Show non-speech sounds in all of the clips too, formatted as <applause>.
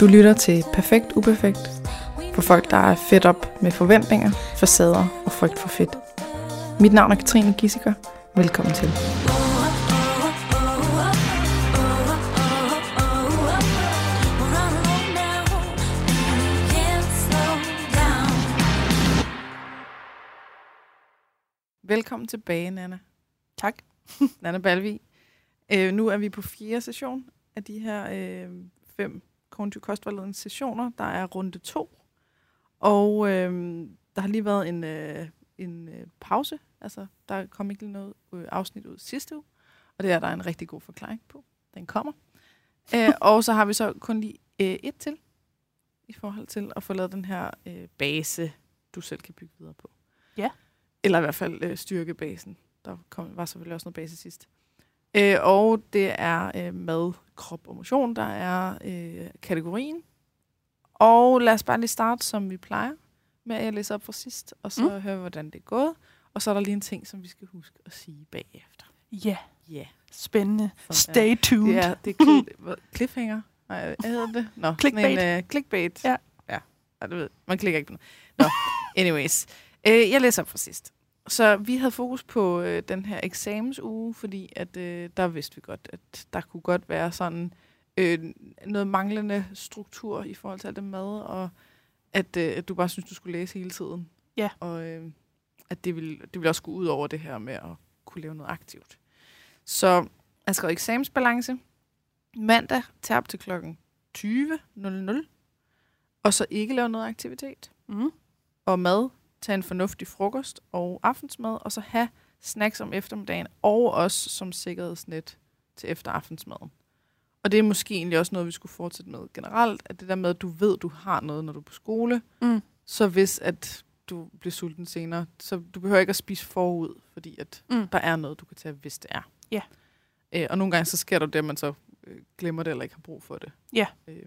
Du lytter til Perfekt Uperfekt for folk, der er fedt op med forventninger, facader og frygt for fedt. Mit navn er Katrine Gissiker. Velkommen til. Velkommen tilbage, Nana. Tak. <laughs> Nana Balvi. Øh, nu er vi på fjerde session af de her øh, fem kognitiv kostvejledende sessioner. Der er runde to. Og øh, der har lige været en, øh, en øh, pause. Altså, der kom ikke lige noget øh, afsnit ud sidste uge. Og det er der en rigtig god forklaring på. Den kommer. øh, <laughs> og så har vi så kun lige øh, et til. I forhold til at få lavet den her øh, base, du selv kan bygge videre på. Ja. Eller i hvert fald øh, styrke basen. Der kom, var selvfølgelig også noget base sidst. Øh, og det er øh, mad, krop og motion, der er øh, kategorien. Og lad os bare lige starte, som vi plejer, med at jeg læser op fra sidst, og så mm. høre, hvordan det er gået. Og så er der lige en ting, som vi skal huske at sige bagefter. Ja, Ja. Yeah. spændende. Sådan Stay tuned. Det er, det er <laughs> hvad- cliffhanger. Nej, hvad hedder det? Nå, <laughs> Clickbait. Men, uh, clickbait. Ja. Ja, ja du ved, man klikker ikke på noget. Nå, <laughs> anyways. Uh, jeg læser op fra sidst. Så vi havde fokus på uh, den her eksamensuge, fordi at uh, der vidste vi godt, at der kunne godt være sådan uh, noget manglende struktur i forhold til alt det mad, og at, uh, at du bare synes, du skulle læse hele tiden. Ja. Og uh, at det ville, det ville også gå ud over det her med at kunne lave noget aktivt. Så jeg skrev eksamensbalance. Mandag tab til klokken 20.00. Og så ikke lave noget aktivitet. Mm. Og mad, tage en fornuftig frokost og aftensmad. Og så have snacks om eftermiddagen. Og også som sikkerhedsnet til efter aftensmaden. Og det er måske egentlig også noget, vi skulle fortsætte med generelt. At det der med, at du ved, du har noget, når du er på skole. Mm. Så hvis at du bliver sulten senere, så du behøver ikke at spise forud, fordi at Mm. der er noget, du kan tage, hvis det er. Ja. Øh, og nogle gange så sker der det, at man så øh, glemmer det, eller ikke har brug for det. Ja. Øh,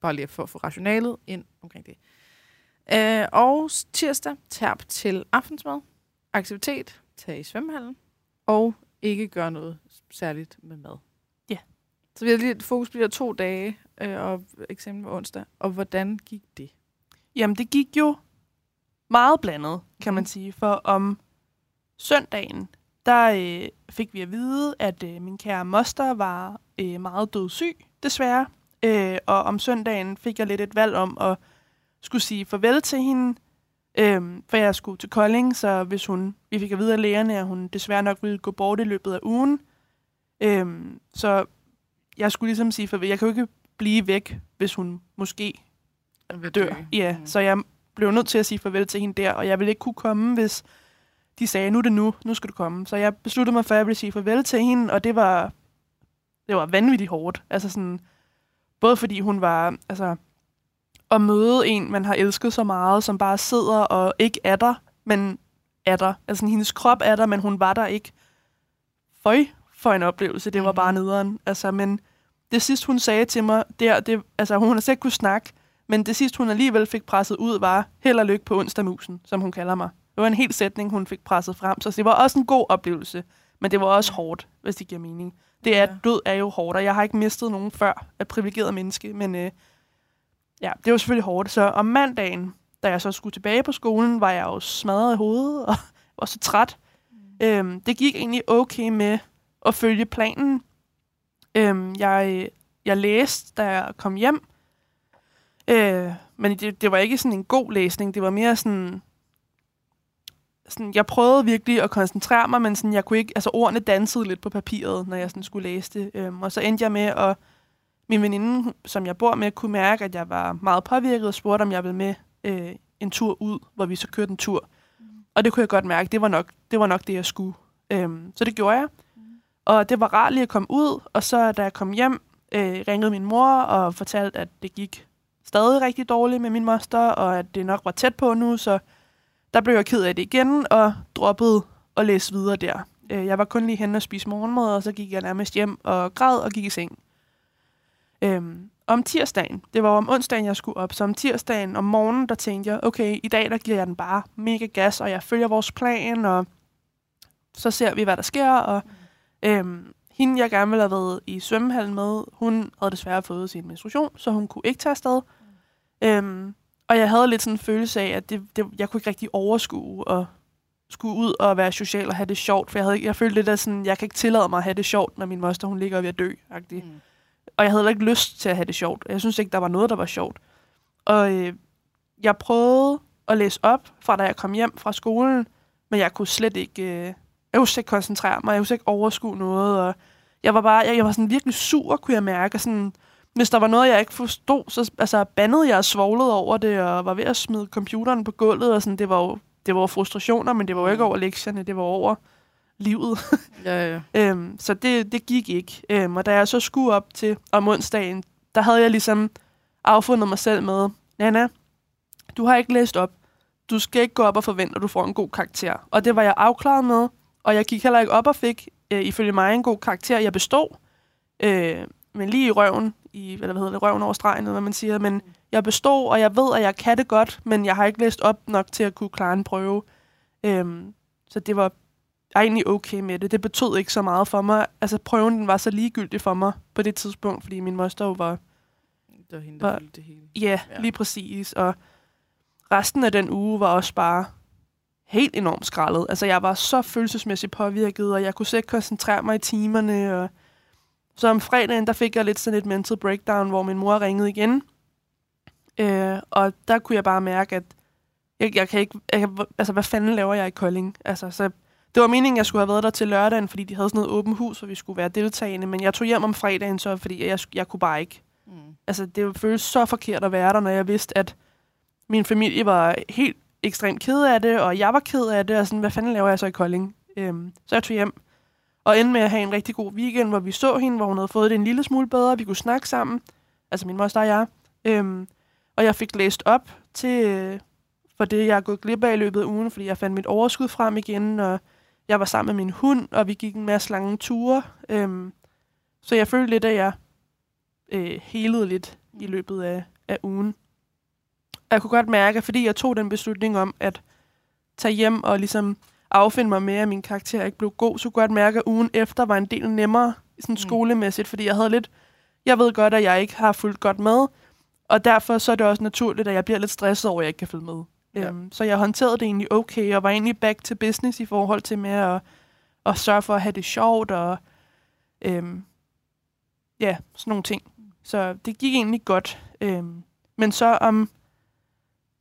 bare lige for at få rationalet ind omkring det. Øh, og tirsdag, terp til aftensmad. Aktivitet, tag i svømmehallen. Og ikke gøre noget særligt med mad. Ja. Så vi har lige fokus på de to dage, øh, og eksamen var onsdag. Og hvordan gik det? Jamen, det gik jo meget blandet, kan man Mhm. sige. For om søndagen, der øh, fik vi at vide, at øh, min kære moster var øh, meget dødssyg, desværre. Øh, og om søndagen fik jeg lidt et valg om at skulle sige farvel til hende, øh, for jeg skulle til Kolding, så hvis hun, vi fik at vide af lægerne, at hun desværre nok ville gå bort i løbet af ugen. Øh, så jeg skulle ligesom sige farvel. Jeg kan jo ikke blive væk, hvis hun måske dør. Ja, Mm. så jeg blev nødt til at sige farvel til hende der, og jeg ville ikke kunne komme, hvis de sagde, nu er det nu, nu skal du komme. Så jeg besluttede mig for, at jeg ville sige farvel til hende, og det var, det var vanvittigt hårdt. Altså sådan, både fordi hun var, altså, at møde en, man har elsket så meget, som bare sidder og ikke er der, men er der. Altså hendes krop er der, men hun var der ikke. Føj for en oplevelse, det var Mhm. bare nederen. Altså, men det sidste, hun sagde til mig, der, det, altså hun har slet ikke kunne snakke, men det sidste, hun alligevel fik presset ud, var held og lykke på onsdagmusen, som hun kalder mig. Det var en hel sætning, hun fik presset frem, så det var også en god oplevelse, men det var også hårdt, hvis det giver mening. Det er, Ja. død er jo hårdt, og jeg har ikke mistet nogen før af privilegeret menneske, men øh, ja, det var selvfølgelig hårdt. Så om mandagen, da jeg så skulle tilbage på skolen, var jeg jo smadret i hovedet og <laughs> var så træt. Øhm, det gik egentlig okay med at følge planen. Øhm, jeg, jeg læste, da jeg kom hjem, øh, men det, det var ikke sådan en god læsning. Det var mere sådan, sådan... Jeg prøvede virkelig at koncentrere mig, men sådan, jeg kunne ikke... Altså, ordene dansede lidt på papiret, når jeg sådan skulle læse det. Øhm, og så endte jeg med at... Min veninde, som jeg bor med, kunne mærke, at jeg var meget påvirket og spurgte, om jeg ville med øh, en tur ud, hvor vi så kørte en tur. Og det kunne jeg godt mærke, det var nok det, var nok det jeg skulle. Øhm, så det gjorde jeg. Og det var rart lige at komme ud, og så da jeg kom hjem, øh, ringede min mor og fortalte, at det gik stadig rigtig dårligt med min moster, og at det nok var tæt på nu, så der blev jeg ked af det igen, og droppede at læse videre der. Øh, jeg var kun lige henne og spise morgenmad, og så gik jeg nærmest hjem og græd og gik i seng. Øhm, om tirsdagen, det var om onsdagen, jeg skulle op, så om tirsdagen om morgenen, der tænkte jeg, okay, i dag der giver jeg den bare mega gas, og jeg følger vores plan, og så ser vi, hvad der sker, og øhm, hende, jeg gerne ville have været i svømmehallen med, hun havde desværre fået sin menstruation, så hun kunne ikke tage afsted. Mm. Øhm, og jeg havde lidt sådan en følelse af, at det, det, jeg kunne ikke rigtig overskue og skulle ud og være social og have det sjovt, for jeg, havde, jeg følte lidt af sådan, jeg kan ikke tillade mig at have det sjovt, når min moster, hun ligger ved at dø. Mm. Og jeg havde ikke lyst til at have det sjovt. Jeg synes ikke, der var noget, der var sjovt. Og øh, jeg prøvede at læse op fra da jeg kom hjem fra skolen, men jeg kunne slet ikke, øh, jeg kunne slet ikke koncentrere mig, jeg kunne slet ikke overskue noget, og jeg var bare, jeg, jeg var sådan virkelig sur, kunne jeg mærke, sådan, hvis der var noget, jeg ikke forstod, så altså, bandede jeg og svoglede over det, og var ved at smide computeren på gulvet, og sådan, det var jo det var frustrationer, men det var jo ikke mm. over lektierne, det var over livet. ja, ja. <laughs> øhm, så det, det gik ikke. Øhm, og da jeg så skulle op til om onsdagen, der havde jeg ligesom affundet mig selv med, Nana, du har ikke læst op. Du skal ikke gå op og forvente, at du får en god karakter. Og det var jeg afklaret med, og jeg gik heller ikke op og fik, øh, ifølge mig, en god karakter. Jeg bestod, øh, men lige i røven, i, eller hvad hedder det, røven over stregen, hvad man siger, men jeg bestod, og jeg ved, at jeg kan det godt, men jeg har ikke læst op nok til at kunne klare en prøve. Øhm, så det var egentlig okay med det. Det betød ikke så meget for mig. Altså, prøven den var så ligegyldig for mig på det tidspunkt, fordi min moster var... Det var hende, der var, det hele. Ja, ja, lige præcis. Og resten af den uge var også bare helt enormt skrællet. Altså, jeg var så følelsesmæssigt påvirket, og jeg kunne ikke koncentrere mig i timerne. Og så om fredagen, der fik jeg lidt sådan et mental breakdown, hvor min mor ringede igen. Øh, og der kunne jeg bare mærke, at jeg, jeg kan ikke... Jeg kan, altså, hvad fanden laver jeg i Kolding? Altså, så det var meningen, at jeg skulle have været der til lørdagen, fordi de havde sådan noget åbent hus, hvor vi skulle være deltagende. Men jeg tog hjem om fredagen så, fordi jeg, jeg kunne bare ikke. Mm. Altså, det føles så forkert at være der, når jeg vidste, at min familie var helt ekstremt ked af det, og jeg var ked af det, og sådan, hvad fanden laver jeg så i Kolding? Øhm, så jeg tog hjem, og endte med at have en rigtig god weekend, hvor vi så hende, hvor hun havde fået det en lille smule bedre, vi kunne snakke sammen, altså min moster og jeg. Øhm, og jeg fik læst op til, øh, for det, jeg er gået glip af i løbet af ugen, fordi jeg fandt mit overskud frem igen, og jeg var sammen med min hund, og vi gik en masse lange ture. Øhm, så jeg følte lidt, at jeg øh, helede lidt i løbet af, af ugen. Og jeg kunne godt mærke, fordi jeg tog den beslutning om at tage hjem og ligesom affinde mig med, at min karakter ikke blev god, så kunne jeg godt mærke, at ugen efter var en del nemmere sådan mm. skolemæssigt, fordi jeg havde lidt... Jeg ved godt, at jeg ikke har fulgt godt med, og derfor så er det også naturligt, at jeg bliver lidt stresset over, at jeg ikke kan følge med. Ja. Um, så jeg håndterede det egentlig okay, og var egentlig back to business i forhold til med at, at sørge for at have det sjovt, og um, ja, sådan nogle ting. Så det gik egentlig godt. Um, men så om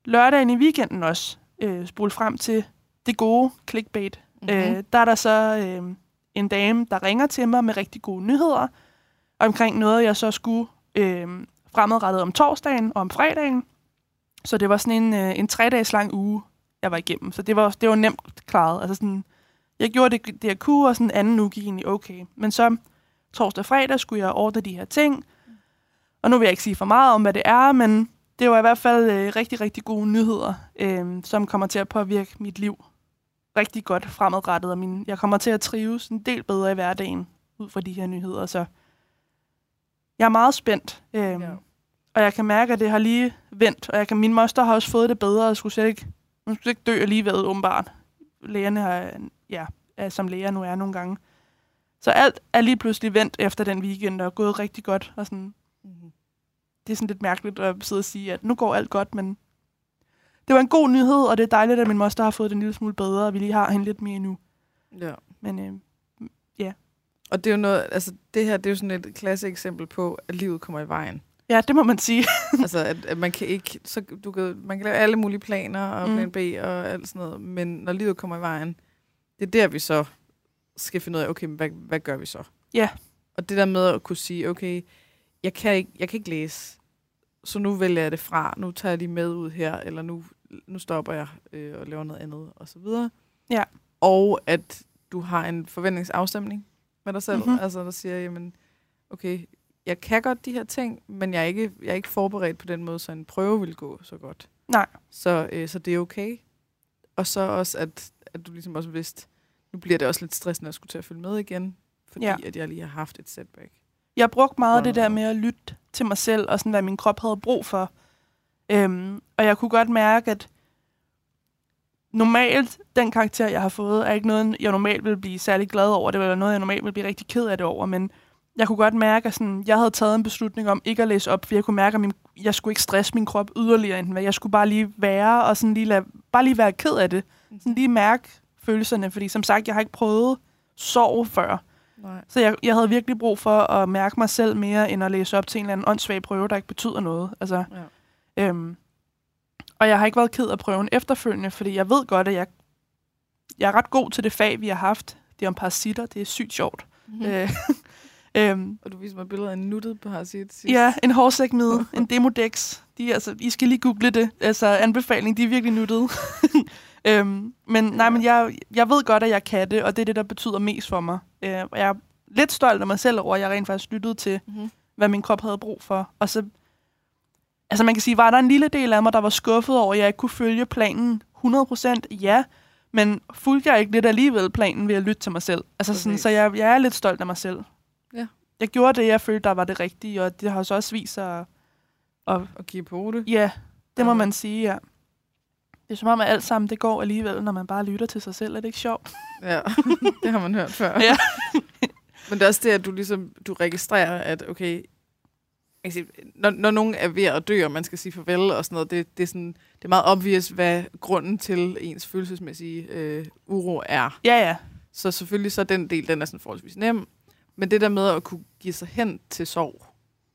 lørdagen i weekenden også, uh, spole frem til det gode clickbait, mm-hmm. uh, der er der så uh, en dame, der ringer til mig med rigtig gode nyheder omkring noget, jeg så skulle uh, fremadrettet om torsdagen og om fredagen. Så det var sådan en, øh, en tre-dages lang uge, jeg var igennem. Så det var, det var nemt klaret. Altså sådan, jeg gjorde det, det jeg kunne, og sådan en anden uge gik egentlig okay. Men så torsdag og fredag skulle jeg ordne de her ting. Og nu vil jeg ikke sige for meget om, hvad det er, men det var i hvert fald øh, rigtig, rigtig gode nyheder, øh, som kommer til at påvirke mit liv rigtig godt fremadrettet. Og min, jeg kommer til at trives en del bedre i hverdagen ud fra de her nyheder. Så jeg er meget spændt. Øh, ja. Og jeg kan mærke, at det har lige vendt. Og jeg kan, min moster har også fået det bedre, og skulle slet ikke, hun skulle ikke dø alligevel, åbenbart. Lægerne har, ja, er, som læger nu er nogle gange. Så alt er lige pludselig vendt efter den weekend, og gået rigtig godt. Og sådan, mm-hmm. Det er sådan lidt mærkeligt at sidde og sige, at nu går alt godt, men det var en god nyhed, og det er dejligt, at min moster har fået det en lille smule bedre, og vi lige har hende lidt mere nu. Ja. Men øh, ja. Og det er jo noget, altså det her, det er jo sådan et klasse eksempel på, at livet kommer i vejen. Ja, det må man sige. <laughs> altså, at, at man kan ikke, så du kan, man kan lave alle mulige planer og mm. plan B og alt sådan noget, men når livet kommer i vejen, det er der, vi så skal finde ud af, okay, hvad, hvad gør vi så? Ja. Og det der med at kunne sige, okay, jeg kan ikke, jeg kan ikke læse, så nu vælger jeg det fra, nu tager jeg lige med ud her, eller nu, nu stopper jeg øh, og laver noget andet, og så videre. Ja. Og at du har en forventningsafstemning med dig selv, mm-hmm. altså der siger, jamen, okay, jeg kan godt de her ting, men jeg er ikke, jeg er ikke forberedt på den måde, så en prøve vil gå så godt. Nej. Så, øh, så det er okay. Og så også, at, at du ligesom også vidste, nu bliver det også lidt stressende at skulle til at følge med igen, fordi ja. at jeg lige har haft et setback. Jeg brugte meget af det der med at lytte til mig selv, og sådan, hvad min krop havde brug for. Øhm, og jeg kunne godt mærke, at normalt, den karakter, jeg har fået, er ikke noget, jeg normalt vil blive særlig glad over. Det var noget, jeg normalt vil blive rigtig ked af det over, men jeg kunne godt mærke, at sådan, jeg havde taget en beslutning om ikke at læse op, for jeg kunne mærke, at min, jeg skulle ikke stresse min krop yderligere, end hvad jeg skulle bare lige være, og sådan lige lade, bare lige være ked af det. Sådan lige mærke følelserne, fordi som sagt, jeg har ikke prøvet sorg før. Nej. Så jeg, jeg havde virkelig brug for at mærke mig selv mere, end at læse op til en eller anden åndssvag prøve, der ikke betyder noget. Altså, Ja. øhm, og jeg har ikke været ked af prøven efterfølgende, fordi jeg ved godt, at jeg, jeg er ret god til det fag, vi har haft. Det er om parasitter, det er sygt sjovt. Mm. Mm. Øh, <laughs> øhm, Og du viser mig billeder af en nuttet parasit sidst. ja, en hårsækmide, en demodex. De, altså, I skal lige google det. Altså, anbefaling, de er virkelig nuttede. <laughs> øhm, men nej, men jeg, jeg ved godt, at jeg kan det, og det er det, der betyder mest for mig. Øh, jeg er lidt stolt af mig selv over, at jeg rent faktisk lyttede til, Mm-hmm. hvad min krop havde brug for. Og så, altså man kan sige, var der en lille del af mig, der var skuffet over, at jeg ikke kunne følge planen 100%? Ja, men fulgte jeg ikke lidt alligevel planen ved at lytte til mig selv? Altså sådan, så jeg, jeg er lidt stolt af mig selv. Jeg gjorde det, jeg følte, der var det rigtige, og det har så også vist sig, at, og Og give på det. ja, det må man sige, ja. Det er som om, at alt sammen det går alligevel, når man bare lytter til sig selv. Er det ikke sjovt? Ja, <laughs> det har man hørt før. Ja. <laughs> Men det er også det, at du ligesom du registrerer, at okay, sige, når, når nogen er ved at dø, og man skal sige farvel og sådan noget, det, det, er, sådan, det er meget obvious, hvad grunden til ens følelsesmæssige øh, uro er. Ja, ja. Så selvfølgelig så den del, den er sådan forholdsvis nem. Men det der med at kunne give sig hen til sorg,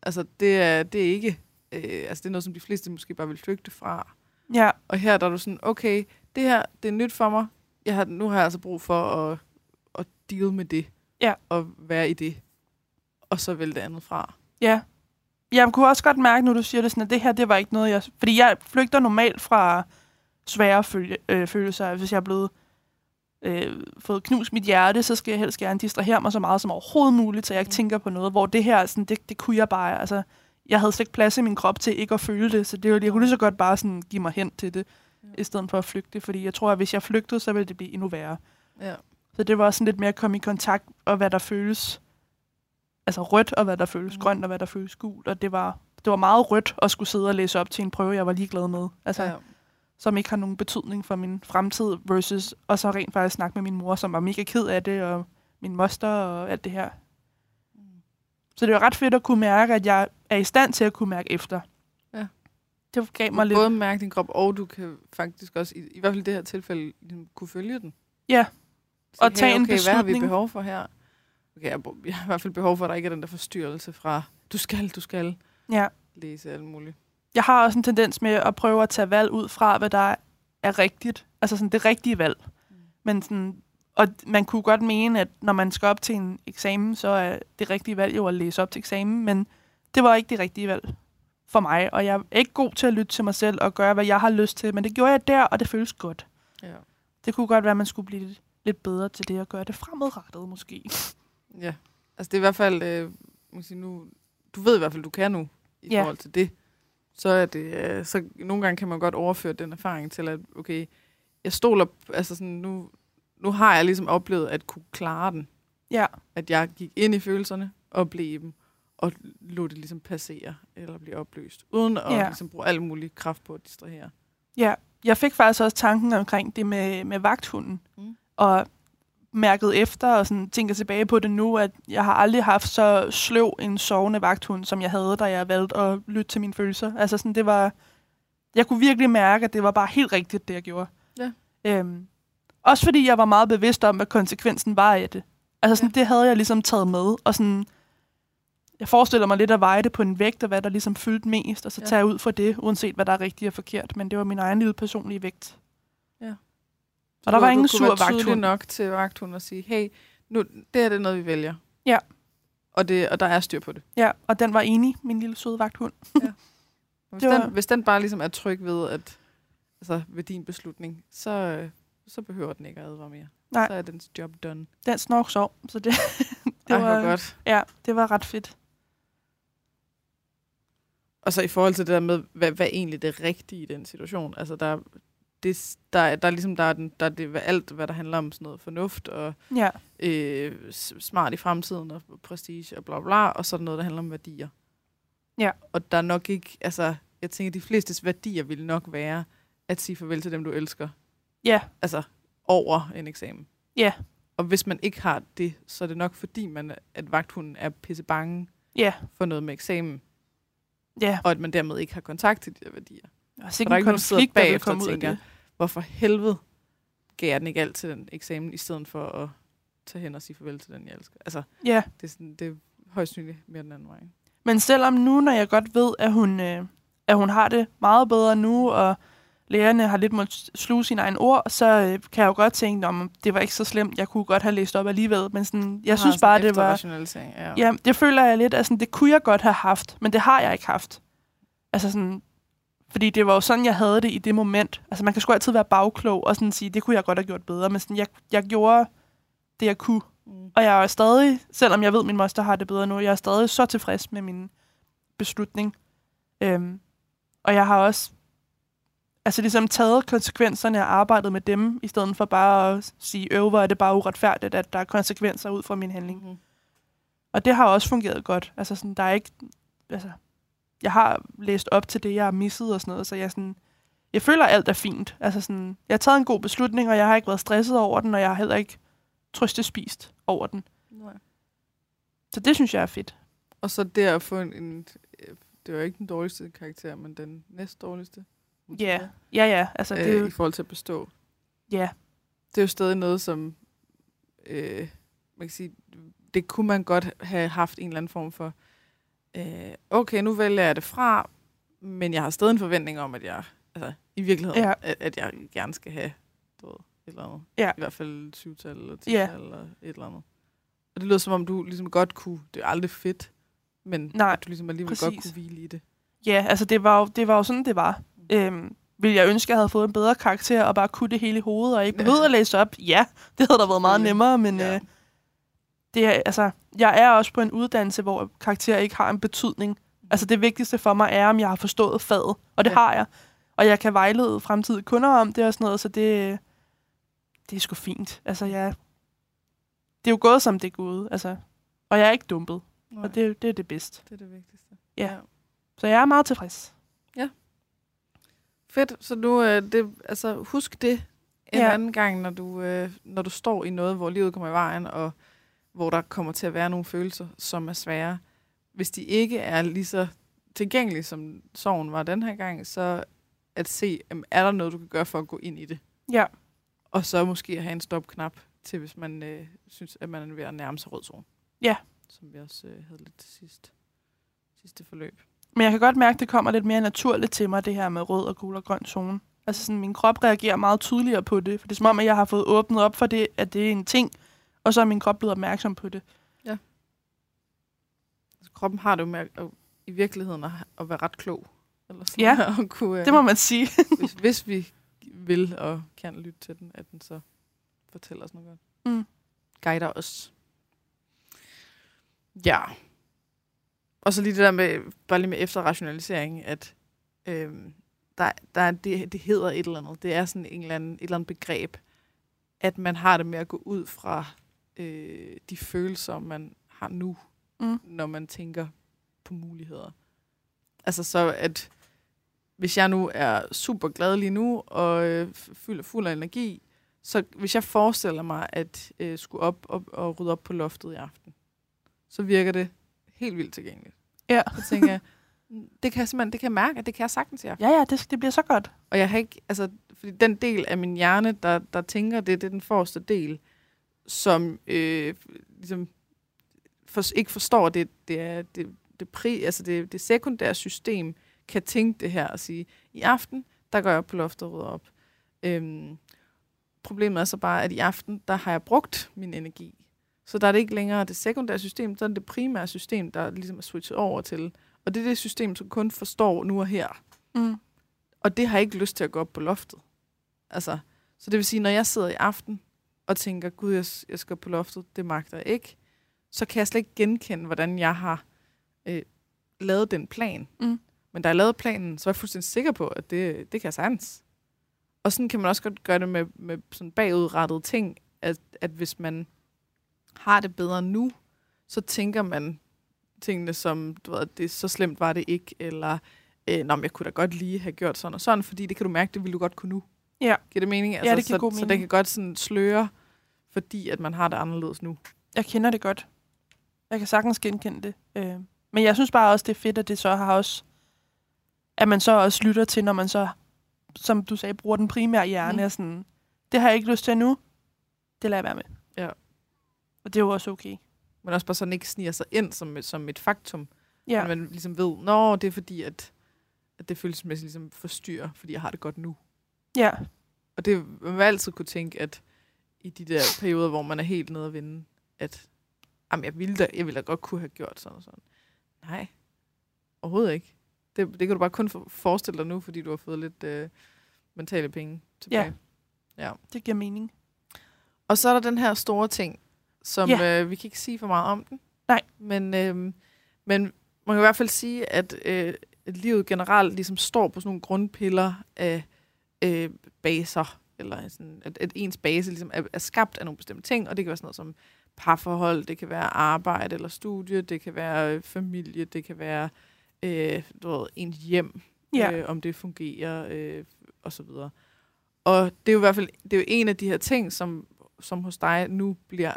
altså det er, det er ikke, øh, altså det er noget, som de fleste måske bare vil flygte fra. Ja, Og her der er du sådan, okay, det her, det er nyt for mig. Jeg har, nu har jeg altså brug for at, at deal med det. Ja. Og være i det. Og så vælge det andet fra. Ja. Jeg kunne også godt mærke, når du siger det sådan, at det her, det var ikke noget, jeg... Fordi jeg flygter normalt fra svære følge, øh, følelser. Hvis jeg er blevet øh, fået knust mit hjerte, så skal jeg helst gerne distrahere mig så meget som overhovedet muligt, så jeg ikke Mm. tænker på noget. Hvor det her, sådan, det, det kunne jeg bare... Altså, jeg havde slet ikke plads i min krop til ikke at føle det, så det, var- jeg kunne lige så godt bare sådan, give mig hen til det, Ja. i stedet for at flygte. Fordi jeg tror, at hvis jeg flygtede, så ville det blive endnu værre. Ja. Så det var sådan lidt mere at komme i kontakt, og hvad der føles altså rødt, og hvad der føles mm. grønt, og hvad der føles gult. Og det var, det var meget rødt at skulle sidde og læse op til en prøve, jeg var ligeglad med. Altså, ja. ja. Som ikke har nogen betydning for min fremtid, versus og så rent faktisk snakke med min mor, som var mega ked af det, og min moster og alt det her. Så det var ret fedt at kunne mærke, at jeg er i stand til at kunne mærke efter. Ja. Det gav Du mig kan lidt... både mærke din krop, og du kan faktisk også, i, i hvert fald i det her tilfælde, ligesom kunne følge den. Ja. Så, Og tage en okay, hvad har vi beslutning. behov for her? Okay, jeg, jeg har i hvert fald behov for, at der ikke er den der forstyrrelse fra, du skal, du skal Ja. læse alt muligt. Jeg har også en tendens med at prøve at tage valg ud fra, hvad der er rigtigt. Altså sådan det rigtige valg. Mm. Men sådan, og man kunne godt mene, at når man skal op til en eksamen, så er det rigtige valg jo at læse op til eksamen, men det var ikke det rigtige valg for mig, og jeg er ikke god til at lytte til mig selv og gøre, hvad jeg har lyst til, men det gjorde jeg der, og det føles godt. Ja. Det kunne godt være, at man skulle blive lidt, lidt bedre til det at gøre det fremadrettet, måske. Ja, altså det er i hvert fald, øh, sige, nu, du ved i hvert fald, du kan nu i Ja. forhold til det. Så er det, øh, så nogle gange kan man godt overføre den erfaring til, at okay, jeg stoler, altså sådan, nu, nu har jeg ligesom oplevet at kunne klare den. Ja, At jeg gik ind i følelserne og blev i dem, og lod det ligesom passere, eller blive opløst, uden at Ja. ligesom bruge al mulig kraft på at distrahere. Ja, jeg fik faktisk også tanken omkring det med, med vagthunden. Mm. Og mærket efter og sådan tænker tilbage på det nu, at jeg har aldrig haft så sløv en sovende vagthund, som jeg havde, da jeg valgte at lytte til mine følelser. Altså sådan, det var... Jeg kunne virkelig mærke, at det var bare helt rigtigt, det jeg gjorde. Ja. Øhm, også fordi jeg var meget bevidst om, hvad konsekvensen var af det. Altså sådan, Ja. det havde jeg ligesom taget med. Og sådan, jeg forestiller mig lidt at veje det på en vægt, og hvad der ligesom fyldte mest, og så Ja. tage ud for det, uanset hvad der er rigtigt og forkert. Men det var min egen lille personlige vægt. Og der var ingen sur vagthund. nok til vagthunden at sige, hey, nu, det her det er noget, vi vælger. Ja. Og, det, og der er styr på det. Ja, og den var enig, min lille søde vagthund. <laughs> Hvis, Det var- den, hvis den bare ligesom er tryg ved, at, altså ved din beslutning, så, øh, så behøver den ikke at advare mere. Nej. Så er dens job done. Den snork sov, så det, <laughs> det, Ej, var, godt. Ja, det var ret fedt. Og så i forhold til det der med, hvad, hvad egentlig det rigtige i den situation. Altså der, det, der, er- der er ligesom der er, den, der er det, alt, hvad der handler om sådan noget fornuft og Ja, øh, smart i fremtiden og prestige og bla bla, og så er der noget, der handler om værdier. Ja. Og der er nok ikke, altså, jeg tænker, de flestes værdier vil nok være at sige farvel til dem, du elsker. Ja, Altså over en eksamen. ja, Og hvis man ikke har det, så er det nok fordi, man, at vagthunden er pisse bange ja, for noget med eksamen, ja. og at man dermed ikke har kontakt til de der værdier. Der er der er en ikke sidder konflikt, der vil komme og ud af det. Hvorfor helvede gav jeg den ikke alt til den eksamen, i stedet for at tage hen og sige farvel til den, jeg elsker. Altså, Ja, det er, sådan, det er højst sandsynligt mere den anden vej. men selvom nu, når jeg godt ved, at hun, øh, at hun har det meget bedre nu, og lærerne har lidt måttet sluge sine egne ord, så øh, kan jeg jo godt tænke, om det var ikke så slemt. Jeg kunne godt have læst op alligevel, men sådan, jeg synes bare, det var... Ja. Ja, det føler jeg lidt, at sådan, det kunne jeg godt have haft, men det har jeg ikke haft. Altså sådan, fordi det var jo sådan, jeg havde det i det moment. Altså man kan sgu altid være bagklog og sådan sige, det kunne jeg godt have gjort bedre, men sådan, jeg, jeg gjorde det, jeg kunne. Mm. Og jeg er stadig, selvom jeg ved, at min moster har det bedre nu, jeg er stadig så tilfreds med min beslutning. Øhm, og jeg har også altså ligesom taget konsekvenserne og arbejdet med dem, i stedet for bare at sige, øv, hvor er det bare uretfærdigt, at der er konsekvenser ud fra min handling. Mm-hmm. Og det har også fungeret godt. Altså sådan, der er ikke, altså, jeg har læst op til det, jeg har misset og sådan noget, så jeg sådan, jeg føler, at alt er fint. Altså sådan, jeg har taget en god beslutning, og jeg har ikke været stresset over den, og jeg har heller ikke trøstespist over den. Nej. Så det synes jeg er fedt. Og så det at få en, en det var ikke den dårligste karakter, men den næst dårligste. Ja, ja, ja. Altså, det er øh, jo, I forhold til at bestå. ja, Det er jo stadig noget, som øh, man kan sige, det kunne man godt have haft en eller anden form for, øh, okay, nu vælger jeg det fra, men jeg har stadig en forventning om, at jeg, altså i virkeligheden, Ja. ja. at, at jeg gerne skal have, du ved, et eller andet. Ja. I hvert fald 20-tal eller 10 Ja. eller et eller andet. Og det lyder som om, du ligesom godt kunne, det er aldrig fedt, men Nej, du ligesom alligevel godt præcis. kunne hvile i det. ja, altså det var jo, det var jo sådan, det var. Øhm, vil jeg ønske, at jeg havde fået en bedre karakter, og bare kunne det hele i hovedet, og ikke Ja. behøvede at læse op? Ja, <laughs> det havde da været meget nemmere, men Ja. øh, det er, altså, jeg er også på en uddannelse, hvor karakter ikke har en betydning. Altså det vigtigste for mig er, om jeg har forstået faget, og det Ja. ja. har jeg. Og jeg kan vejlede fremtidige kunder om det og sådan noget, så det, det er sgu fint. Altså jeg, det er jo gået, som det er gået. Altså, og jeg er ikke dumpet, Nej, og det, det er det bedste. det er det vigtigste. Ja. Så jeg er meget tilfreds. Fedt, så nu, øh, det, altså, husk det en Ja. ja. anden gang, når du, øh, når du står i noget, hvor livet kommer i vejen, og hvor der kommer til at være nogle følelser, som er svære. Hvis de ikke er lige så tilgængelige, som sorgen var den her gang, så at se, jamen, er der noget, du kan gøre for at gå ind i det? Ja. Og så måske have en stopknap til, hvis man øh, synes, at man er ved at nærme sig rød zone. Ja. Som vi også øh, havde lidt til sidst. Sidste forløb. Men jeg kan godt mærke, at det kommer lidt mere naturligt til mig, det her med rød og gul og grøn zone. Altså sådan, min krop reagerer meget tydeligere på det, for det er som om, at jeg har fået åbnet op for det, at det er en ting, og så er min krop blevet opmærksom på det. Altså, kroppen har det jo med at, at, i virkeligheden at, at være ret klog. Eller sådan, Ja, <laughs> at kunne, Det må man sige. <laughs> hvis, hvis vi vil og kan lytte til den, at den så fortæller os noget godt. Mm. Guider os. Ja. Og så lige det der med, bare lige med efterrationalisering, at øhm, der, der er det, det hedder et eller andet. Det er sådan en eller anden, et eller andet begreb, at man har det med at gå ud fra øh, de følelser, man har nu, Mm. når man tænker på muligheder. Altså så, at hvis jeg nu er super glad lige nu, og øh, fuld, fuld af energi, så hvis jeg forestiller mig at øh, skulle op og, og rydde op på loftet i aften, så virker det helt vildt tilgængeligt. Ja. Så tænker jeg, "Mm, <laughs> det kan jeg simpelthen, det kan jeg mærke, at det kan jeg sagtens i aften. Ja, ja, det, det bliver så godt. Og jeg har ikke, altså, fordi den del af min hjerne, der, der tænker det, det er den forreste del, som øh, ligesom for, ikke forstår det, det er det, det, pri, altså det, det sekundære system, kan tænke det her og sige, i aften, der går jeg op på loftet og rydder op. Øhm, problemet er så bare, at i aften, der har jeg brugt min energi. Så der er det ikke længere det sekundære system, så er det det primære system, der ligesom er switchet over til. Og det er det system, som kun forstår nu og her. Mm. Og det har jeg ikke lyst til at gå op på loftet. Altså, så det vil sige, når jeg sidder i aften og tænker, gud, jeg, jeg skal på loftet, det magter jeg ikke, så kan jeg slet ikke genkende, hvordan jeg har øh, lavet den plan. Mm. Men da jeg lavede planen, så var jeg fuldstændig sikker på, at det, det kan jeg sagtens. Og sådan kan man også godt gøre det med, med sådan bagudrettede ting, at, at hvis man har det bedre nu, så tænker man tingene som, du ved, det så slemt var det ikke, eller øh, Nå, men jeg kunne da godt lige have gjort sådan og sådan, fordi det kan du mærke, det ville du godt kunne nu. Ja. Giver det mening? Altså, det giver så, god Så mening. det kan godt sådan sløre, fordi at man har det anderledes nu. Jeg kender det godt. Jeg kan sagtens genkende det. Øh, men jeg synes bare også, det er fedt, at det så har også... At man så også lytter til, når man så, som du sagde, bruger den primære hjerne. Mm. Mm. Sådan, det har jeg ikke lyst til nu. Det lader jeg være med. Ja. Og det er jo også okay. Men også bare sådan ikke sniger sig ind som, som et faktum. Ja, Ja. Man ligesom ved, nå, det er fordi, at, at det følelsesmæssigt ligesom forstyrrer, fordi jeg har det godt nu. Ja, Og det man vil altid kunne tænke, at i de der perioder, hvor man er helt nede at vinde, at jamen, jeg, ville da, jeg ville da godt kunne have gjort sådan og sådan. Nej, overhovedet ikke. Det, det kan du bare kun for, forestille dig nu, fordi du har fået lidt øh, mentale penge tilbage. Ja. det giver mening. Og så er der den her store ting, som Ja. øh, vi kan ikke sige for meget om den. Nej. Men, øh, men man kan i hvert fald sige, at, øh, livet generelt ligesom står på sådan nogle grundpiller af øh, baser, eller sådan, at, at ens base ligesom er, er skabt af nogle bestemte ting, og det kan være sådan noget som parforhold, det kan være arbejde eller studie, det kan være øh, familie, det kan være øh, du ved, ens hjem, Ja, øh, om det fungerer, øh, og så videre. Og det er jo i hvert fald det er jo en af de her ting, som, som hos dig nu bliver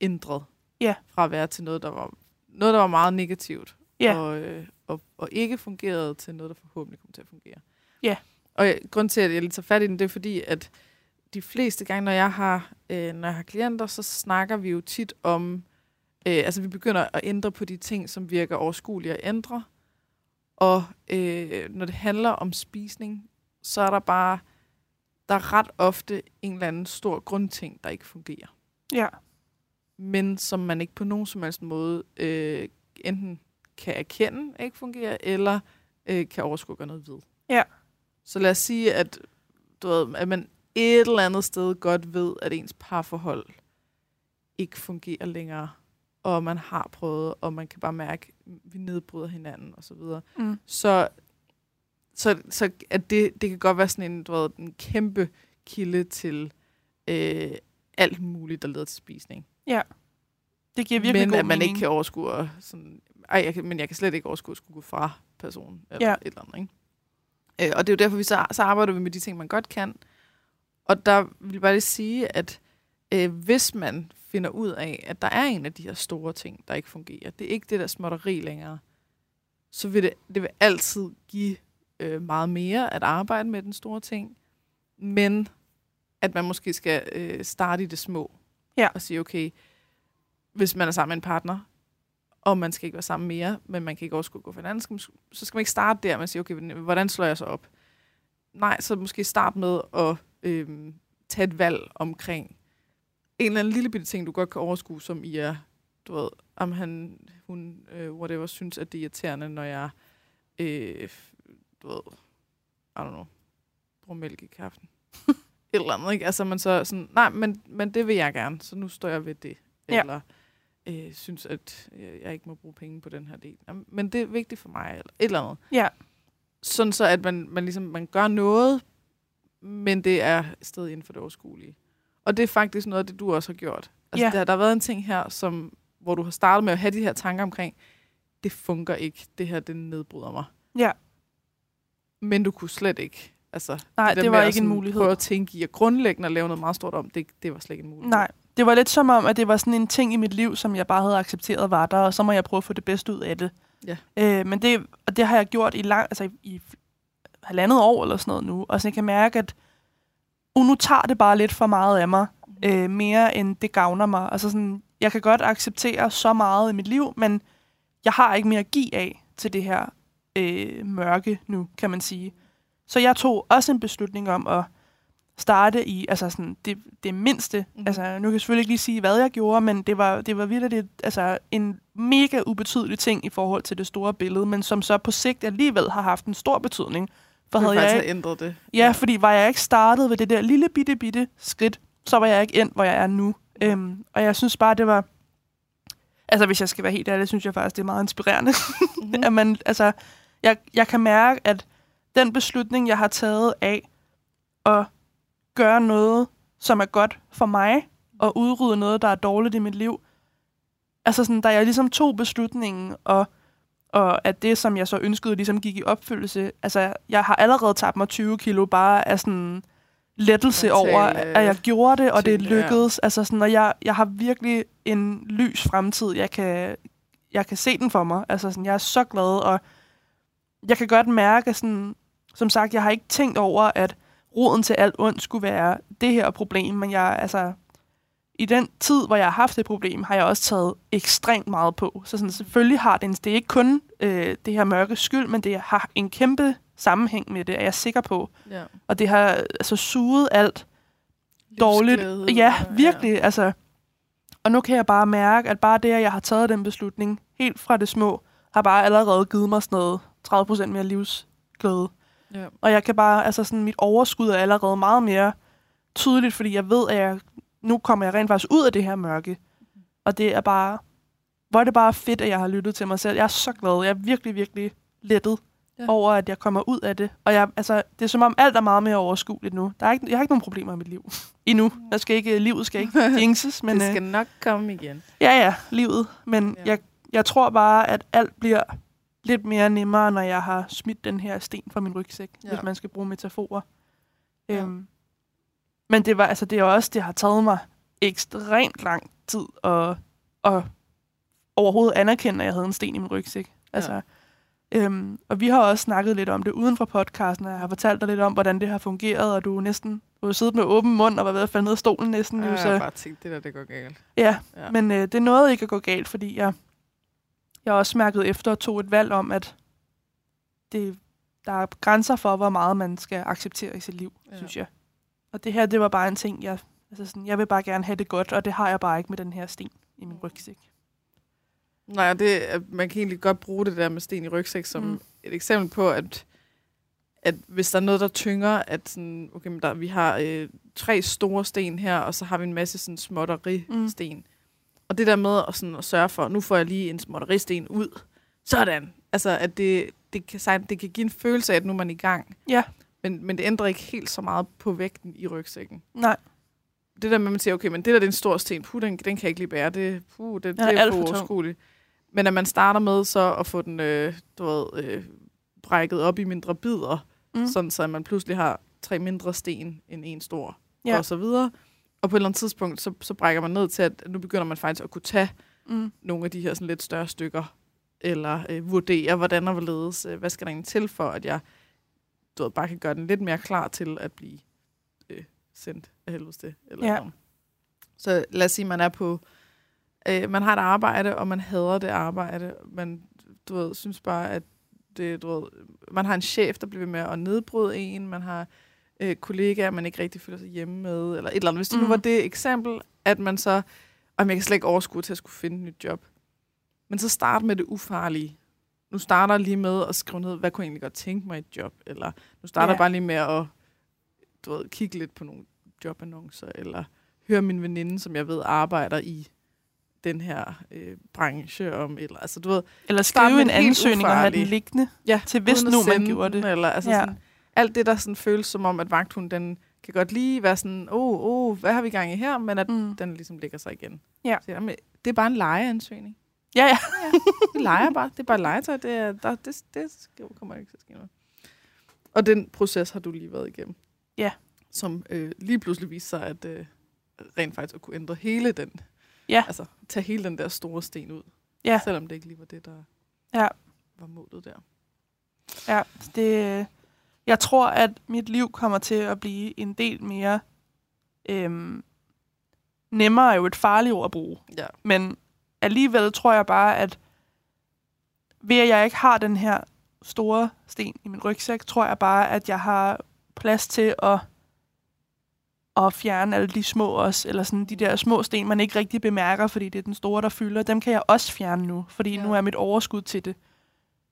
ændret. Ja. Fra at være til noget, der var, noget, der var meget negativt. Ja. Og, øh, og, og ikke fungerede til noget, der forhåbentlig kommer til at fungere. Ja. Og jeg, grund til, at jeg lige tager fat i den, det er fordi, at de fleste gange, når jeg har, øh, når jeg har klienter, så snakker vi jo tit om, øh, altså vi begynder at ændre på de ting, som virker overskuelige at ændre. Og øh, når det handler om spisning, så er der bare, der er ret ofte en eller anden stor grundting, der ikke fungerer. ja, Men som man ikke på nogen som helst måde øh, enten kan erkende ikke fungerer, eller øh, kan overskue at gøre noget ved. Ja. Så lad os sige, at, du ved, at man et eller andet sted godt ved, at ens parforhold ikke fungerer længere, og man har prøvet, og man kan bare mærke, at vi nedbryder hinanden og så videre. mm. Så, så, så at det, det kan godt være sådan en, du ved, en kæmpe kilde til øh, alt muligt, der leder til spisning. det giver virkelig men god at man mening. ikke kan overskue sådan, ej, jeg kan, men jeg kan slet ikke overskue at skulle gå fra personen, eller Ja. ja. et eller andet, ikke? Øh, og det er jo derfor, vi så, så arbejder vi med de ting, man godt kan. Og der vil jeg bare lige sige, at øh, hvis man finder ud af, at der er en af de her store ting, der ikke fungerer, det er ikke det der småtteri længere, så vil det, det vil altid give øh, meget mere at arbejde med den store ting, men at man måske skal øh, starte i det små. Ja. Og sige, okay, hvis man er sammen med en partner, og man skal ikke være sammen mere, men man kan ikke at gå for hinanden, skal man, så skal man ikke starte der, man siger, okay, hvordan- slår jeg så op? Nej, så måske starte med at øhm, tage et valg omkring en eller anden lille bitte ting, du godt kan overskue, som I er, du ved, om han, hun, øh, whatever, synes, at det er irriterende, når jeg, øh, du ved, I don't know, bruger mælk i kaffen. <laughs> et eller andet, ikke? Altså, man så sådan, nej, men, men det vil jeg gerne, så nu står jeg ved det. Ja. Øh, synes, at øh, jeg ikke må bruge penge på den her del. Men det er vigtigt for mig, eller et eller andet. Ja. Sådan så, at man, man, ligesom, man gør noget, men det er stadig inden for det overskuelige. Og det er faktisk noget af det, du også har gjort. Altså, Ja. der, der har været en ting her, som, hvor du har startet med at have de her tanker omkring, det fungerer ikke, det her, det nedbryder mig. Ja. Men du kunne slet ikke. Altså, Nej, det med var ikke en sådan mulighed. Prøve at tænke i at grundlæggende at lave noget meget stort om, det, det var slet ikke en mulighed. Nej, det var lidt som om, at det var sådan en ting i mit liv, som jeg bare havde accepteret var der, og så må jeg prøve at få det bedste ud af det. Ja. Øh, men det, og det har jeg gjort i, lang, altså i, i halvandet år eller sådan noget nu, og så jeg kan mærke, at uh, nu tager det bare lidt for meget af mig, øh, mere end det gavner mig. Altså sådan, jeg kan godt acceptere så meget i mit liv, men jeg har ikke mere at give af til det her øh, mørke nu, kan man sige. Så jeg tog også en beslutning om at starte i altså sådan, det, det mindste. Mm. Altså, nu kan jeg selvfølgelig ikke lige sige, hvad jeg gjorde, men det var, det var virkelig det, altså, en mega ubetydelig ting i forhold til det store billede, men som så på sigt alligevel har haft en stor betydning. For havde jeg ikke, ændret det. ja, fordi var jeg ikke startet ved det der lille bitte bitte skridt, så var jeg ikke endt, hvor jeg er nu. Øhm, og jeg synes bare, det var... Altså, hvis jeg skal være helt ærlig, synes jeg faktisk, det er meget inspirerende. Mm-hmm. <laughs> at man, altså, jeg, jeg kan mærke, at den beslutning, jeg har taget af at gøre noget, som er godt for mig, og udrydde noget, der er dårligt i mit liv, altså sådan, da jeg ligesom tog beslutningen, og, og at det, som jeg så ønskede, ligesom gik i opfyldelse, altså, jeg har allerede tabt mig 20 kilo bare af sådan lettelse over, at jeg gjorde det, og det ja. lykkedes. Altså sådan, og jeg, jeg har virkelig en lys fremtid. Jeg kan, jeg kan se den for mig. Altså sådan, jeg er så glad, og jeg kan godt mærke, sådan, som sagt, jeg har ikke tænkt over, at roden til alt ondt skulle være det her problem, men jeg, altså, i den tid, hvor jeg har haft det problem, har jeg også taget ekstremt meget på. Så sådan, selvfølgelig har det en, det er ikke kun øh, det her mørke skyld, men det har en kæmpe sammenhæng med det, er jeg sikker på. Ja. Og det har altså suget alt dårligt. Livsglæde, Ja, virkelig. Ja. Altså, og nu kan jeg bare mærke, at bare det, at jeg har taget den beslutning, helt fra det små, har bare allerede givet mig sådan noget 30% mere livsglæde. Ja. Og jeg kan bare, altså sådan, mit overskud er allerede meget mere tydeligt, fordi jeg ved, at jeg, nu kommer jeg rent faktisk ud af det her mørke. Og det er bare, hvor er det bare fedt, at jeg har lyttet til mig selv. Jeg er så glad. Jeg er virkelig, virkelig lettet Ja. over, at jeg kommer ud af det. Og jeg, altså, det er som om alt er meget mere overskueligt nu. Der er ikke, jeg har ikke nogen problemer i mit liv. <laughs> Endnu. Jeg skal ikke, livet skal ikke jinxes, <laughs> men det øh, skal nok komme igen. ja, ja, livet. Men ja. jeg, jeg tror bare, at alt bliver lidt mere nemmere, når jeg har smidt den her sten fra min rygsæk, Ja. ja. hvis man skal bruge metaforer. Ja. Ja. Øhm, men det var altså det er også det har taget mig ekstremt lang tid at, at overhovedet anerkende, at jeg havde en sten i min rygsæk. Altså, øhm, og vi har også snakket lidt om det uden for podcasten, og jeg har fortalt dig lidt om, hvordan det har fungeret, og du er næsten du har siddet med åben mund og var ved at falde ned af stolen næsten. Ja, jo, jeg så, har bare tænkt, det der, det går galt. Ja, Ja. ja. men øh, det nåede ikke at gå galt, fordi jeg, jeg også mærket efter og tog et valg om, at det, der er grænser for, hvor meget man skal acceptere i sit liv, Ja. synes jeg. Og det her, det var bare en ting, jeg, altså sådan, jeg vil bare gerne have det godt, og det har jeg bare ikke med den her sten i min rygsæk. Nej, det, man kan egentlig godt bruge det der med sten i rygsæk som mm. Mm. et eksempel på, at, at hvis der er noget, der tynger, at sådan, okay, men der, vi har øh, tre store sten her, og så har vi en masse sådan småtteri-sten. Mm. Og det der med at, sådan, at sørge for, nu får jeg lige en småtteristen ud. Sådan. Altså, at det, det, kan, det kan give en følelse af, at nu er man i gang. Ja. Men, men det ændrer ikke helt så meget på vægten i rygsækken. Nej, det der med, at man siger, okay, men det der det er en stor sten, puh, den, den kan jeg ikke lige bære, det, puh, det, det er er for overskueligt. Men at man starter med så at få den, øh, du ved, øh, brækket op i mindre bidder, mm. sådan så at man pludselig har tre mindre sten end en stor, Ja. og så videre. Og på et eller andet tidspunkt, så, så brækker man ned til, at nu begynder man faktisk at kunne tage mm. nogle af de her sådan lidt større stykker, eller øh, vurdere, hvordan og hvorledes, øh, hvad skal der egentlig til for, at jeg du ved, bare kan gøre den lidt mere klar til at blive øh, sendt af helvede til. Eller Ja. noget. Så lad os sige, man er på, øh, man har et arbejde, og man hader det arbejde. Man, du ved, synes bare, at det, du ved, man har en chef, der bliver ved med at nedbryde en, man har øh, kollegaer, man ikke rigtig føler sig hjemme med, eller et eller andet. Hvis det mm. nu var det eksempel, at man så, om jeg kan slet ikke overskue til at skulle finde et nyt job. Men så start med det ufarlige. Nu starter jeg lige med at skrive ned, hvad kunne jeg egentlig godt tænke mig et job, eller nu starter jeg Ja. bare lige med at du ved, kigge lidt på nogle jobannoncer, eller høre min veninde, som jeg ved arbejder i den her øh, branche om, eller altså du ved, Eller skrive en ansøgning og have den ufarlig. liggende, ja, til hvis nu man gjorde det. Eller, altså Ja. sådan, alt det, der sådan føles som om, at vagthunden, den kan godt lige være sådan, åh, oh, oh, hvad har vi gang i her, men at Mm. den ligesom ligger sig igen. Ja. Så, jamen, det er bare en lejeansøgning. Ja, ja. Det leger bare. Det er bare legetøj. Det, er, der, det, det kommer ikke til at ske noget. Og den proces har du lige været igennem. Ja. Som øh, lige pludselig viste sig, at øh, rent faktisk at kunne ændre hele den. Ja. Altså, tage hele den der store sten ud. Ja. Selvom det ikke lige var det, der Ja. var målet der. Ja, det, jeg tror, at mit liv kommer til at blive en del mere øhm, nemmere er jo et farligt ord at bruge. Ja. Men alligevel tror jeg bare, at ved at jeg ikke har den her store sten i min rygsæk, tror jeg bare, at jeg har plads til at, at fjerne alle de små også, eller sådan de der små sten, man ikke rigtig bemærker, fordi det er den store, der fylder. Dem kan jeg også fjerne nu, fordi Ja. nu er mit overskud til det.